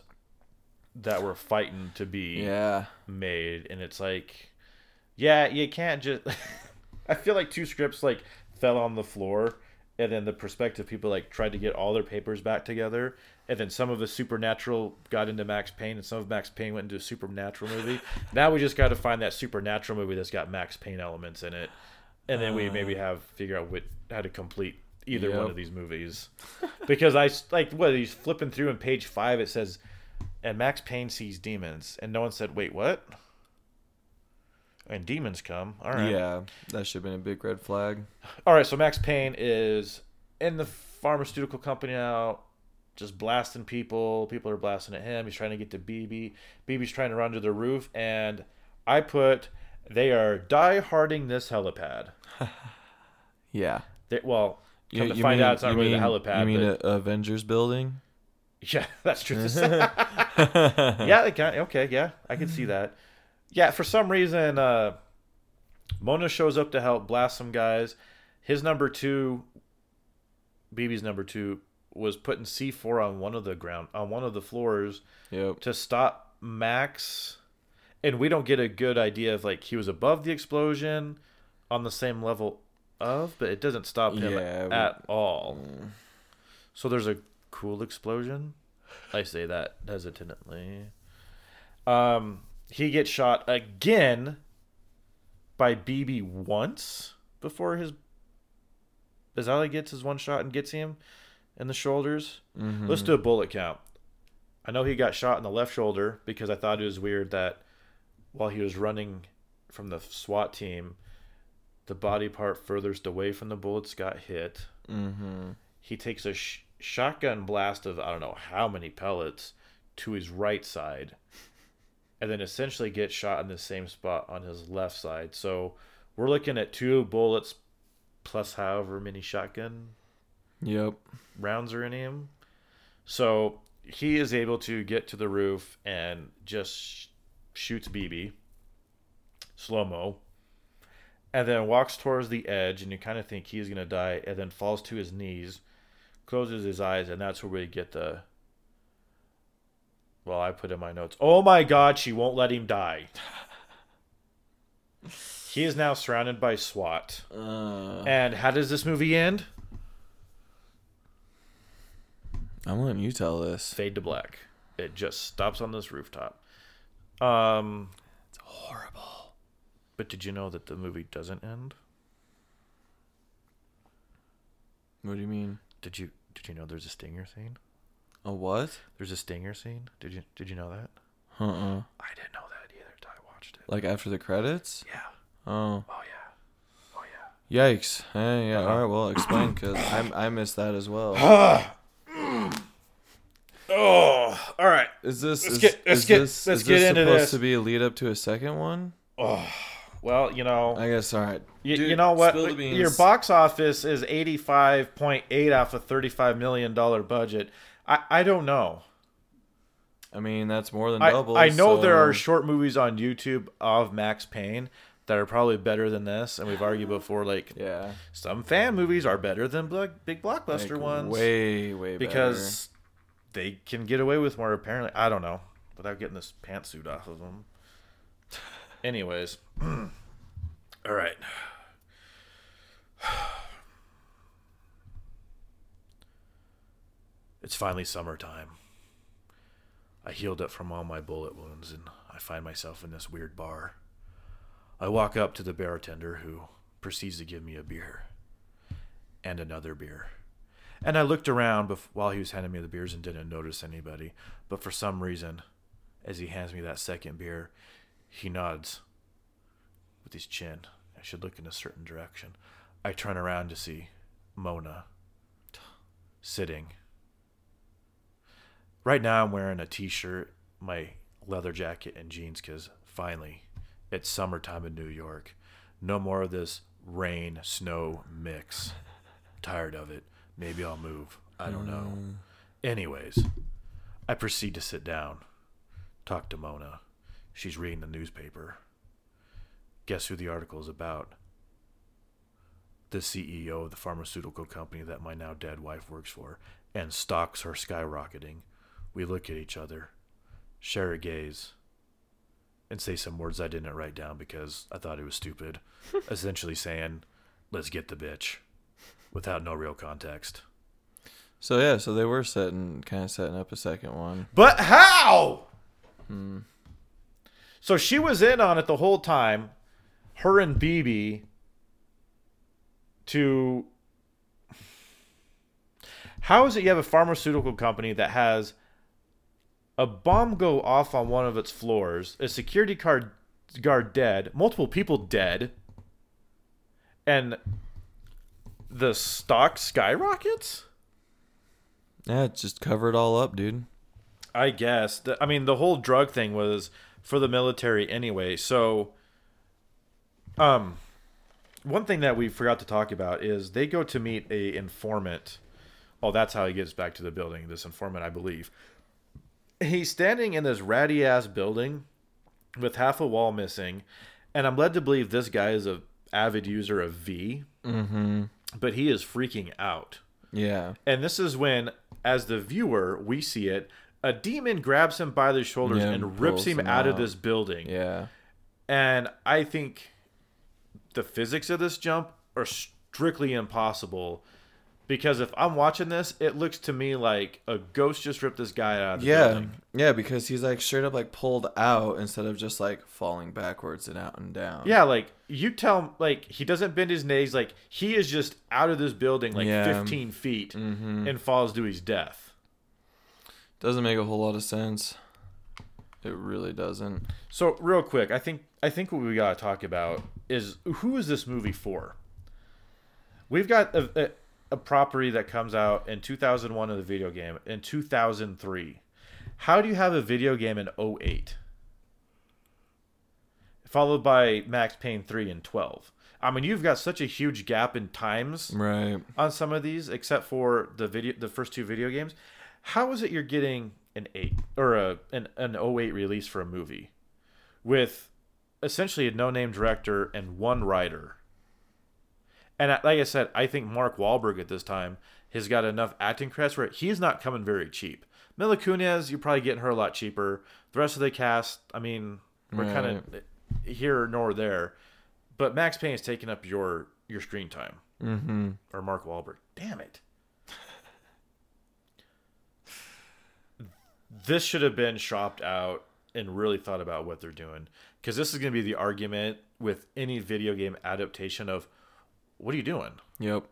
that were fighting to be Yeah, made and it's like yeah you can't just i feel like two scripts like fell on the floor and then the prospective people like tried to get all their papers back together and then some of the supernatural got into max payne and some of max payne went into a supernatural movie. Now we just got to find that supernatural movie that's got max payne elements in it and then we uh. maybe have figure out what how to complete either one of these movies because I like what he's flipping through on page five it says and Max Payne sees demons, and no one said, "Wait, what?" And demons come. All right. yeah, that should have been a big red flag. All right. So Max Payne is in the pharmaceutical company now, just blasting people. People are blasting at him. He's trying to get to BB. BB's trying to run to the roof, and I put they are die harding this helipad. Yeah. They, well, You, come to you find mean, out, it's not really mean, the helipad. You mean but, a Avengers building? yeah, that's true. yeah, they can. Okay, yeah, I can see that. Yeah, for some reason, uh, Mona shows up to help blast some guys. His number two, BB's number two, was putting C four on one of the ground on one of the floors Yep. to stop Max, and we don't get a good idea of like he was above the explosion, on the same level of, but it doesn't stop him Yeah, at all. So there's a cool explosion. I say that hesitantly. Um, he gets shot again by BB once before his Bazali gets his one shot and gets him in the shoulders. Mhm. Let's do a bullet count. I know he got shot in the left shoulder because I thought it was weird that while he was running from the SWAT team, the body part furthest away from the bullets got hit. Mhm. He takes a sh- shotgun blast of I don't know how many pellets to his right side, and then essentially gets shot in the same spot on his left side. So we're looking at two bullets plus however many shotgun Yep. rounds are in him. So he is able to get to the roof and just sh- shoots BB slow mo, and then walks towards the edge, and you kind of think he's gonna die, and then falls to his knees, closes his eyes, and that's where we get the. Well, I put in my notes. Oh my God, she won't let him die. he is now surrounded by SWAT. Uh, And how does this movie end? I'm letting you tell this. fade to black. It just stops on this rooftop. Um, It's horrible. But did you know that the movie doesn't end? What do you mean? Did you did you know there's a stinger scene? A what? There's a stinger scene. Did you did you know that? Uh uh I didn't know that either. until I watched it. Like after the credits? Yeah. Oh. Oh yeah. Oh yeah. Yikes. Hey, yeah. All right. Well, explain because I I missed that as well. Oh, all right. Is this Let's is, get- let's is get- this, let's is get this into supposed this. to be a lead up to a second one? Oh, well, you know, I guess. All right. you, Dude, you know what? spill the beans. Your box office is eighty five point eight off a thirty five million dollar budget. I I don't know. I mean, that's more than double. I know there are short movies on YouTube of Max Payne that are probably better than this, and we've argued before like Yeah. some fan movies are better than big blockbuster like, ones Way, way better. because they can get away with more. Apparently, I don't know without getting this pantsuit off of them. Anyways, all right. It's finally summertime. I healed up from all my bullet wounds and I find myself in this weird bar. I walk up to the bartender who proceeds to give me a beer and another beer. And I looked around while he was handing me the beers and didn't notice anybody. But for some reason, as he hands me that second beer, he nods with his chin. I should look in a certain direction. I turn around to see Mona sitting. Right now, I'm wearing a t shirt, my leather jacket, and jeans because finally, it's summertime in New York. No more of this rain snow mix. Tired of it. Maybe I'll move. I don't know. Mm. Anyways, I proceed to sit down, talk to Mona. She's reading the newspaper. Guess who the article is about? The CEO of the pharmaceutical company that my now dead wife works for, and stocks are skyrocketing. We look at each other, share a gaze, and say some words I didn't write down because I thought it was stupid. Essentially saying, let's get the bitch, without no real context. So yeah, so they were setting kind of setting up a second one. But how? Hmm. So she was in on it the whole time, her and BB, to. How is it you have a pharmaceutical company that has a bomb go off on one of its floors, a security guard, guard dead, multiple people dead, and the stock skyrockets? Yeah, just cover it all up, dude. I guess. I mean, the whole drug thing was for the military anyway. So, um, one thing that we forgot to talk about is they go to meet a informant. Oh, that's how he gets back to the building. This informant, I believe. He's standing in this ratty ass building with half a wall missing, and I'm led to believe this guy is a avid user of V, Mm-hmm. but he is freaking out. Yeah. And this is when, as the viewer, we see it. A demon grabs him by the shoulders Yeah, and rips him him out of this building. Yeah. And I think the physics of this jump are strictly impossible because if I'm watching this, it looks to me like a ghost just ripped this guy out of the Yeah. building. Yeah, because he's like straight up like pulled out instead of just like falling backwards and out and down. Yeah, like you tell him, like he doesn't bend his knees, like he is just out of this building like Yeah. 15 feet Mm-hmm. and falls to his death. Doesn't make a whole lot of sense. It really doesn't. So real quick, I think I think what we gotta talk about is who is this movie for? We've got a, a, a property that comes out in 2001 of the video game in 2003. How do you have a video game in 08? Followed by Max Payne 3 in 12. I mean, you've got such a huge gap in times Right. on some of these, except for the video, the first two video games. How is it you're getting an eight or a an an 08 release for a movie with essentially a no-name director and one writer? And like I said, I think Mark Wahlberg at this time has got enough acting credits where he's not coming very cheap. Mila Kunis, you're probably getting her a lot cheaper. The rest of the cast, I mean, we're kind of here nor there. But Max Payne is taking up your your screen time Mm-hmm. or Mark Wahlberg. Damn it. This should have been shopped out and really thought about what they're doing because this is going to be the argument with any video game adaptation of what are you doing? Yep.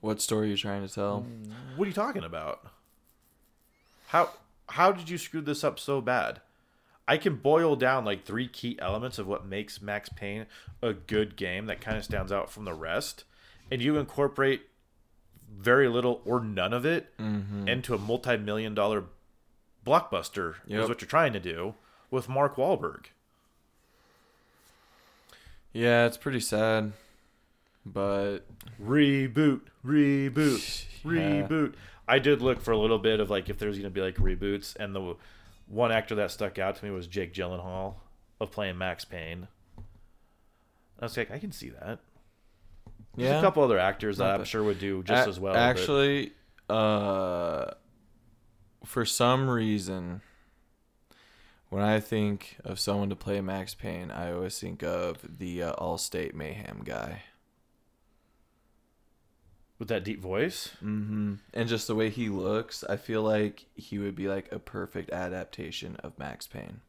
What story are you trying to tell? What are you talking about? How how did you screw this up so bad? I can boil down like three key elements of what makes Max Payne a good game that kind of stands out from the rest, and you incorporate very little or none of it Mm-hmm. into a multi-million dollar blockbuster Yep. is what you're trying to do with Mark Wahlberg. Yeah, it's pretty sad. But Reboot, reboot, Yeah. reboot. I did look for a little bit of like if there's gonna be like reboots, and the one actor that stuck out to me was Jake Gyllenhaal of playing Max Payne. I was like, I can see that. There's yeah, a couple other actors that I'm sure would do just A- as well. but- Actually, uh, for some reason, when I think of someone to play Max Payne, I always think of the uh, Allstate Mayhem guy. with that deep voice, Mm-hmm. And just the way he looks, I feel like he would be like a perfect adaptation of Max Payne.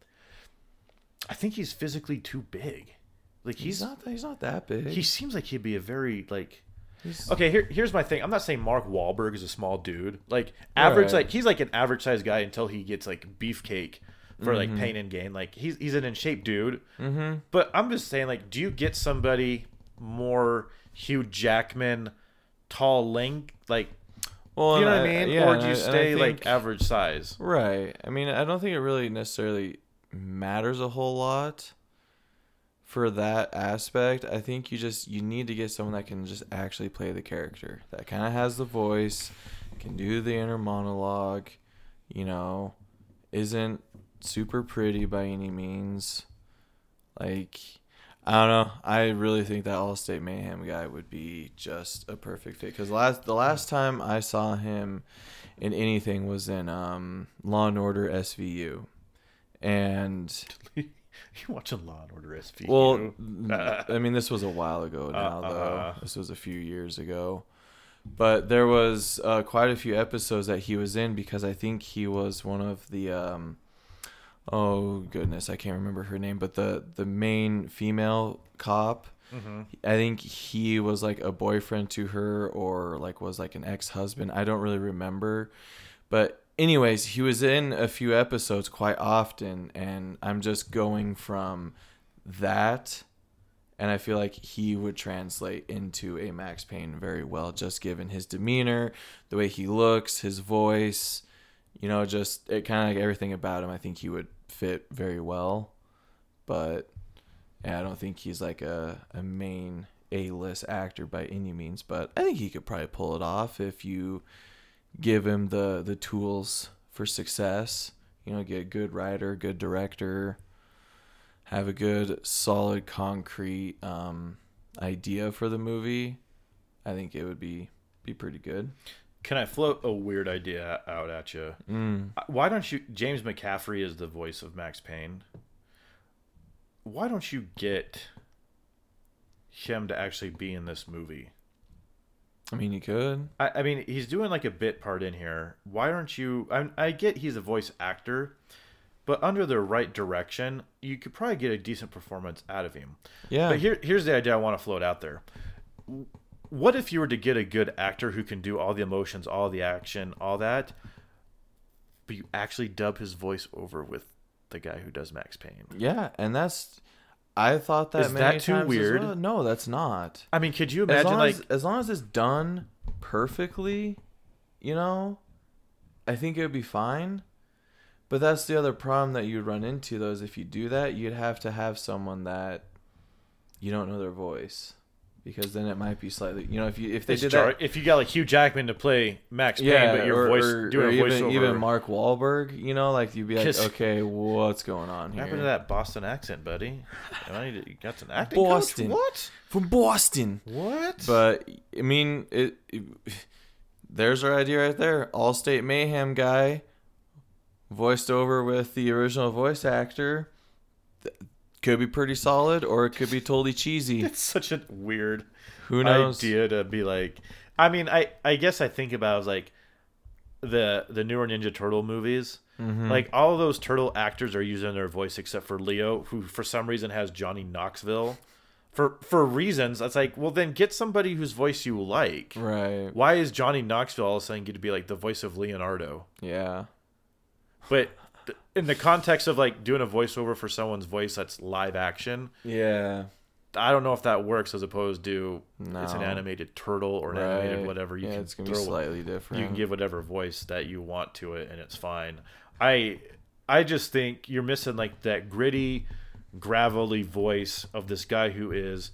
I think he's physically too big. Like He's, he's, not. He's not that big. he seems like he'd be a very like He's- Okay, here, here's my thing. I'm not saying Mark Wahlberg is a small dude. Like average, Right. like he's like an average sized guy until he gets like beefcake for like Mhm. pain and gain. Like he's he's an in shape dude. Mm-hmm. But I'm just saying, like, do you get somebody more Hugh Jackman, tall length, like Well, you know what I I- mean, yeah, or do you I stay like average size? Right. I mean, I don't think it really necessarily matters a whole lot for that aspect. I think you just you need to get someone that can just actually play the character. That kind of has the voice, can do the inner monologue, you know, isn't super pretty by any means. Like I don't know. I really think that Allstate Mayhem guy would be just a perfect fit cuz last the last time I saw him in anything was in um, Law and Order SVU, and you watching Law and Order SVU? well, I mean this was a while ago now, Uh, though. uh. This was a few years ago, but there was uh, quite a few episodes that he was in because I think he was one of the. Um, oh goodness, I can't remember her name, but the the main female cop. Mhm. I think he was like a boyfriend to her or like was like an ex-husband. I don't really remember. But anyways, he was in a few episodes quite often and I'm just going from that and I feel like he would translate into a Max Payne very well, just given his demeanor, the way he looks, his voice, you know, just it kind of like everything about him. I think he would fit very well, but yeah, I don't think he's like a a main A list actor by any means. But I think he could probably pull it off if you give him the the tools for success. You know, get a good writer, good director, have a good, solid, concrete um, idea for the movie. I think it would be be pretty good. Can I float a weird idea out at you? Mm. Why don't you? James McCaffrey is the voice of Max Payne. Why don't you get him to actually be in this movie? I mean, you could. I, I mean, he's doing like a bit part in here. Why aren't you? I, I get he's a voice actor, but under the right direction, you could probably get a decent performance out of him. Yeah. But here, here's the idea I want to float out there. What if you were to get a good actor who can do all the emotions, all the action, all that, but you actually dub his voice over with the guy who does Max Payne? Yeah, and that's. I thought that Is many that too times as weird? well. No, that's not. I mean, could you As imagine long like as, as long as it's done perfectly, you know, I think it would be fine. But that's the other problem that you'd run into though is if you do that, you'd have to have someone that you don't know their voice. Because then it might be slightly, you know, if you if they it's did jar- that, if you got like Hugh Jackman to play Max Payne, yeah, but your or, voice or, doing or a even voiceover. even Mark Wahlberg, you know, like you'd be like okay, what's going on What here? happened to that Boston accent, buddy? I need to- you got an acting coach? Boston. What? From Boston. What? But I mean, it, it- there's our idea right there. Allstate Mayhem guy, voiced over with the original voice actor, could be pretty solid, or it could be totally cheesy. it's such a weird Who knows? idea to be like. I mean, I I guess I think about like the the newer Ninja Turtle movies. Mhm. Like all of those turtle actors are using their voice except for Leo, who for some reason has Johnny Knoxville. For for reasons, it's like, well, then get somebody whose voice you like. right? Why is Johnny Knoxville all of a sudden get to be like the voice of Leonardo? Yeah, But in the context of like doing a voiceover for someone's voice that's live action, yeah, I don't know if that works as opposed to it's an animated turtle or an right. animated whatever. You yeah, can it's gonna be slightly different. you can give whatever voice that you want to it, and it's fine. I I just think you're missing like that gritty, gravelly voice of this guy who is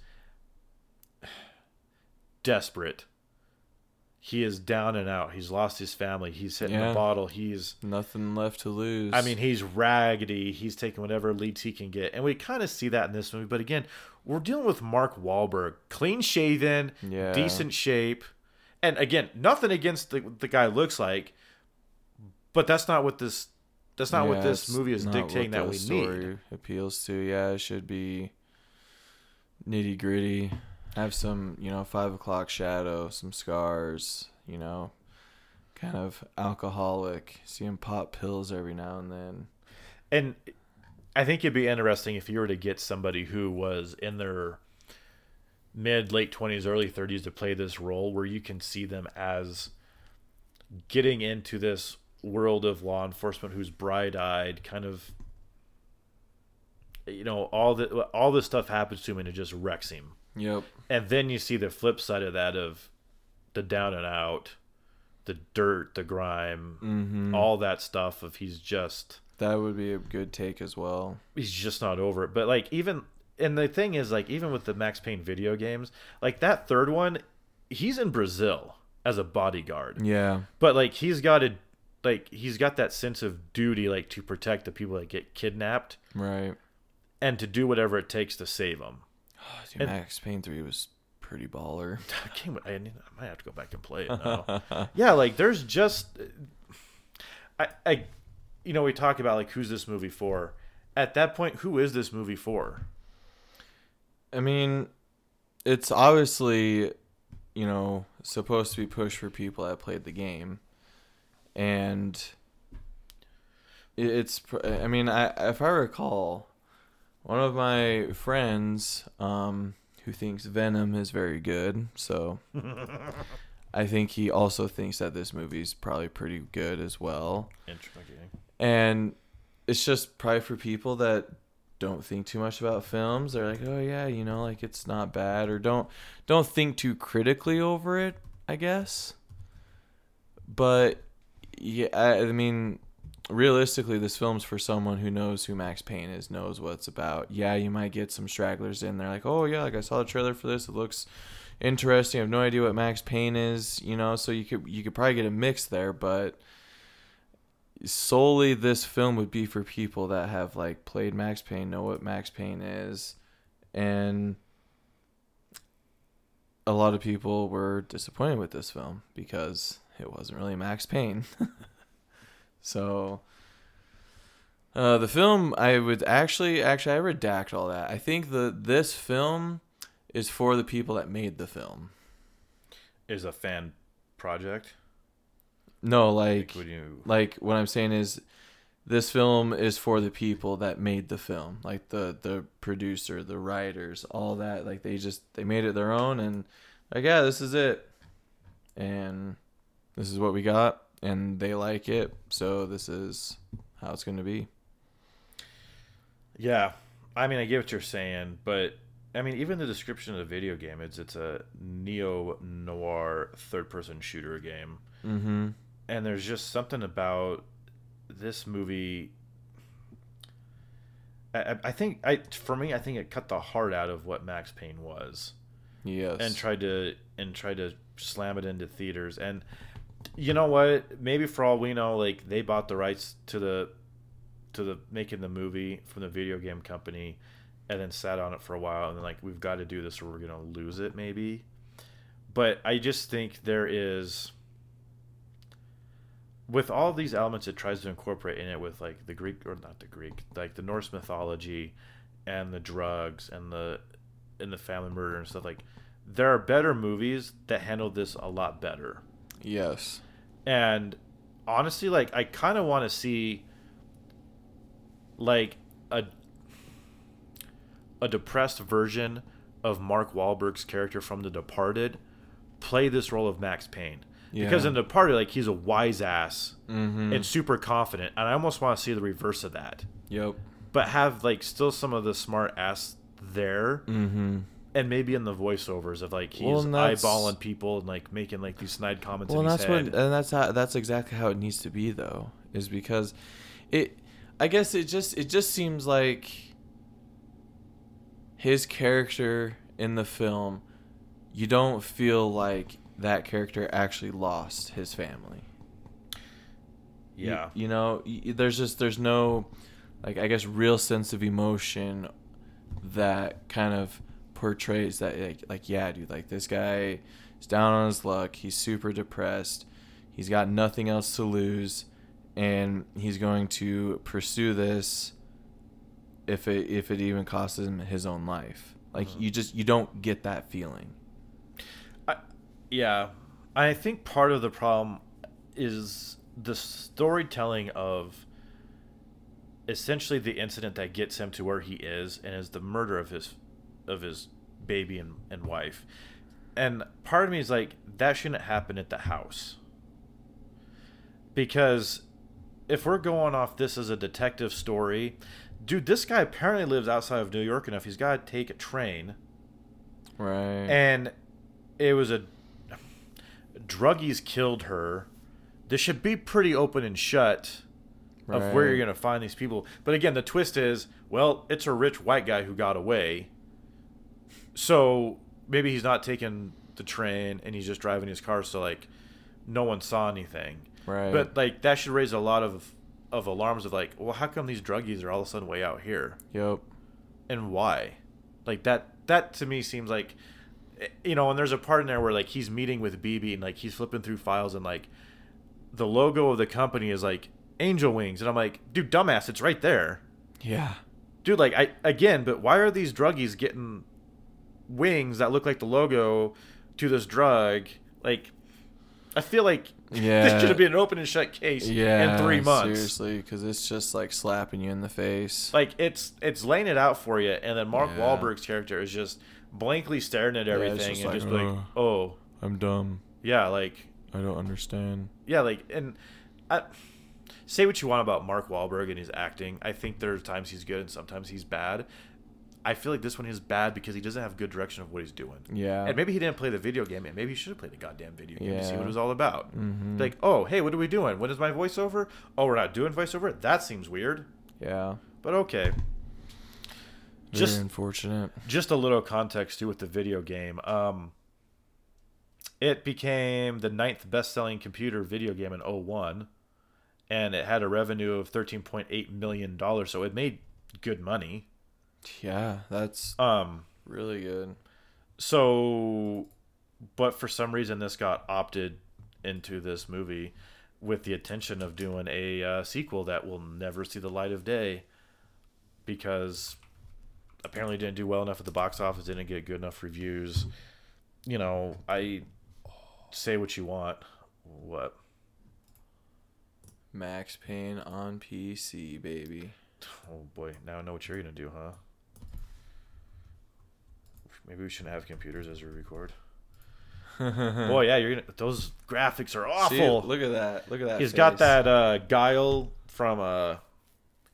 desperate. He is down and out. He's lost his family. He's hitting Yeah. the bottle. He's Nothing left to lose. I mean, he's raggedy. He's taking whatever leads he can get, and we kind of see that in this movie. But again, we're dealing with Mark Wahlberg, clean shaven, Yeah. decent shape, and again, nothing against the the guy looks like, but that's not what this that's not what this movie is dictating that we need. appeals to. Yeah, it should be nitty gritty. Have some, you know, five o'clock shadow, some scars. You know, kind of alcoholic. See him pop pills every now and then. And I think it'd be interesting if you were to get somebody who was in their mid late 20s early 30s to play this role where you can see them as getting into this world of law enforcement who's bright-eyed kind of you know all the all this stuff happens to him and it just wrecks him Yep. and then you see the flip side of that of the down and out the dirt the grime Mm-hmm. all that stuff of he's just That would be a good take as well. he's just not over it. But like even and the thing is like even with the Max Payne video games, like that third one, he's in Brazil as a bodyguard. Yeah. But like he's got to like he's got that sense of duty like to protect the people that get kidnapped Right. and to do whatever it takes to save them. Oh, dude, And- Max Payne three was pretty baller. I can't I, I might have to go back and play it now. yeah, like there's just I I you know we talk about like who's this movie for? At that point, who is this movie for? I mean, it's obviously, you know, supposed to be pushed for people that played the game, and it's. I mean, I if I recall, one of my friends, um, who thinks Venom is very good, so I think he also thinks that this movie's probably pretty good as well Interesting. and it's just probably for people that don't think too much about films. They're like, oh yeah, you know, like it's not bad, or don't don't think too critically over it. I guess. But yeah, I, I mean, realistically, this film's for someone who knows who Max Payne is, knows what it's about. Yeah, you might get some stragglers in there, like, oh yeah, like I saw the trailer for this. It looks interesting. I have no idea what Max Payne is, you know, so you could you could probably get a mix there, but solely this film would be for people that have like played Max Payne, know what Max Payne is, and a lot of people were disappointed with this film because it wasn't really Max Payne. so uh, the film I would actually actually I redact all that. I think the this film is for the people that made the film. Is a fan project. No, like Like, you? like what I'm saying is this film is for the people that made the film, like the the producer, the writers, all that. Like they just they made it their own and like yeah, this is it. And this is what we got and they like it. So this is how it's going to be. Yeah, I mean, I get what you're saying, but I mean, even the description of the video game, it's it's a neo noir third person shooter game, Mhm. and there's just something about this movie. I, I- I think I for me, I think it cut the heart out of what Max Payne was. Yes. and tried to and tried to slam it into theaters and you know what? Maybe for all we know like they bought the rights to the to the making the movie from the video game company and then sat on it for a while and then like we've got to do this or we're gonna lose it maybe. But i just think there is with all these elements it tries to incorporate in it with like the greek or not the greek like the norse mythology and the drugs and the and the family murder and stuff like there are better movies that handle this a lot better yes. and honestly like i kind of want to see like a a depressed version of mark Wahlberg's character from the departed play this role of max payne Yeah. because in the departed like he's a wise ass Mhm. and super confident and i almost want to see the reverse of that Yep. but have like still some of the smart ass there Mhm. And maybe in the voiceovers of like he's Well, eyeballing people and like making like these snide comments Well, in and his that's what, and that's how, that's exactly how it needs to be, though, is because it, I guess it just, it just seems like his character in the film, you don't feel like that character actually lost his family. Yeah, you, know, y- there's just, there's no, like, I guess, real sense of emotion that kind of portrays that like, like yeah dude like this guy is down on his luck he's super depressed he's got nothing else to lose and he's going to pursue this if it if it even costs him his own life like Mhm. you just you don't get that feeling I, yeah. I think part of the problem is the storytelling of essentially the incident that gets him to where he is, and is the murder of his of his baby and, and wife. And part of me is like that shouldn't happen at the house because if we're going off this as a detective story, dude, this guy apparently lives outside of New York enough. He's got to take a train, right and it was a druggies killed her. This should be pretty open and shut of where you're gonna find these people. But again, the twist is, well, it's a rich white guy who got away. So maybe he's not taking the train and he's just driving his car, so like no one saw anything. right. But like that should raise a lot of of alarms of like, well, how come these druggies are all of a sudden way out here? yep and why? Like that that to me seems like you know and there's a part in there where like he's meeting with bb and like he's flipping through files and like the logo of the company is like angel wings. And i'm like dude dumbass it's right there. Yeah. Dude like i again but why are these druggies getting wings that look like the logo to this drug like i feel like Yeah. this should have been an open and shut case yeah in three months seriously because it's just like slapping you in the face like it's it's laying it out for you and then mark Yeah. Wahlberg's character is just blankly staring at everything just and like, just like oh i'm dumb yeah like i don't understand yeah like and I, say what you want about Mark Wahlberg and his acting. I think there are times he's good and sometimes he's bad. I feel like this one is bad because he doesn't have good direction of what he's doing. Yeah. And maybe he didn't play the video game, and maybe he should have played the goddamn video game to see what it was all about. Mhm. Like, oh, hey, what are we doing? When is my voiceover? Oh, we're not doing voiceover? That seems weird. yeah. But okay. Very Just unfortunate. just a little context too with the video game. Um, it became the ninth best-selling computer video game in 01, and it had a revenue of 13.8 million dollars. So it made good money. Yeah, that's Um, really good. so, but for some reason, this got opted into this movie with the intention of doing a uh, sequel that will never see the light of day because apparently didn't do well enough at the box office, didn't get good enough reviews. You know, I say what you want. What? Max Payne on PC, baby. Oh boy, now I know what you're gonna do, huh? Maybe we shouldn't have computers as we record. Boy, yeah, you're gonna. Those graphics are See, awful. look at that. Look at that. He's got that uh, guile from uh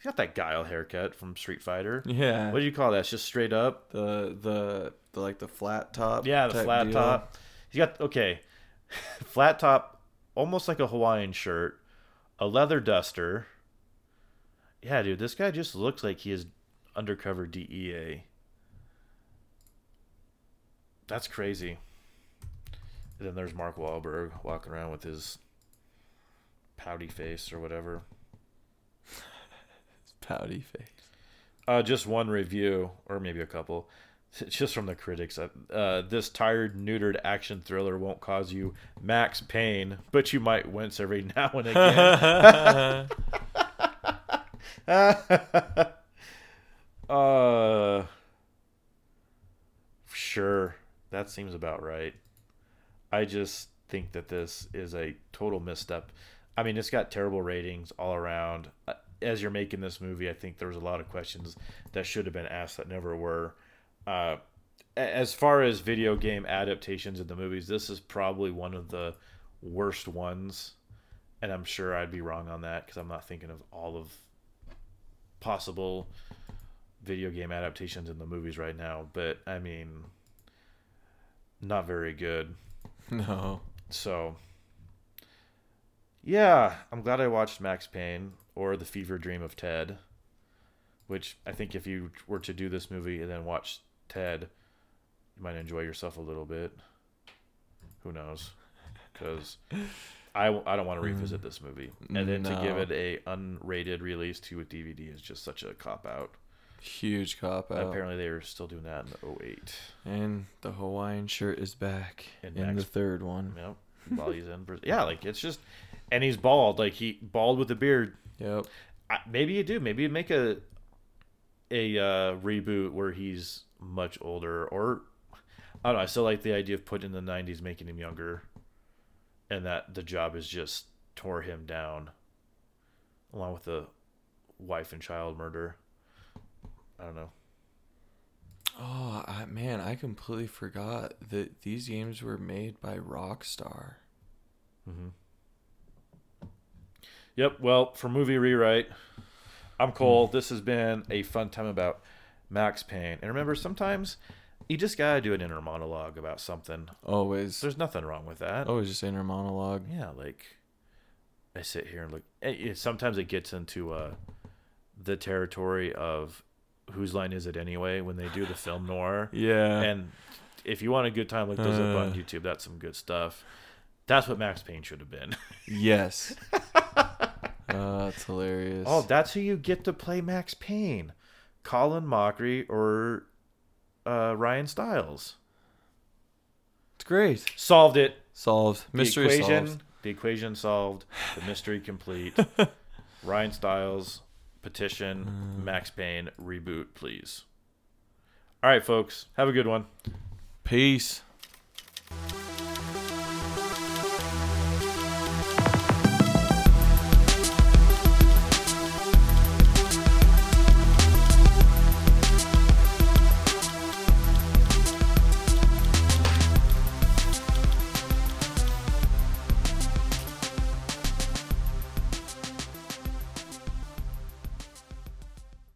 He's got that guile haircut from Street Fighter. Yeah. What do you call that? It's just straight up. the the the like the flat top. Yeah, the flat deal. top. He's got okay, flat top, almost like a Hawaiian shirt, a leather duster. Yeah, dude, this guy just looks like he is undercover DEA. That's crazy. And then there's Mark Wahlberg walking around with his pouty face or whatever. Pouty face. Uh, just one review, or maybe a couple, It's just from the critics. Uh, uh, this tired, neutered action thriller won't cause you max pain, but you might wince every now and again. uh, sure, that seems about right. I just think that this is a total misstep. I mean, it's got terrible ratings all around. Uh, As you're making this movie, I think there was a lot of questions that should have been asked that never were. Uh, as far as video game adaptations in the movies, this is probably one of the worst ones, and I'm sure I'd be wrong on that because I'm not thinking of all of possible video game adaptations in the movies right now. But I mean, not very good. No. So, yeah, I'm glad I watched Max Payne or The Fever Dream of Ted, which I think if you were to do this movie and then watch Ted, you might enjoy yourself a little bit. Who knows? Because I, I don't want to hmm. revisit this movie. And then to give it a unrated release to a DVD is just such a cop out. Huge cop out. Apparently they were still doing that in 08. And the Hawaiian shirt is back And in Max- the third one. Yep. While he's in Brazil. Yeah, like it's just, and he's bald. Like he bald with a beard. Yep. I, maybe you do. Maybe you make a a uh, reboot where he's much older, or I don't know. I still like the idea of putting in the '90s, making him younger, and that the job is just tore him down, along with the wife and child murder. I don't know. Oh I, man, I completely forgot that these games were made by Rockstar. Mm-hmm. Yep. Well, for movie rewrite, I'm Cole. This has been a fun time about Max Payne. And remember, sometimes you just gotta do an inner monologue about something. Always, There's nothing wrong with that. always just inner monologue. Yeah, like I sit here and look. it- it- sometimes it gets into uh, the territory of whose line is it anyway when they do the film noir. Yeah. And if you want a good time, look those up on Uh. YouTube. That's some good stuff. That's what Max Payne should have been. yes. oh, that's hilarious. Oh, that's who you get to play Max Payne, Colin Mochrie or uh, Ryan Stiles. it's great. Solved it. Solved. Mystery the equation, solved. The equation solved. The mystery complete. Ryan Stiles petition. Hmm. Max Payne reboot, please. All right, folks. Have a good one. Peace.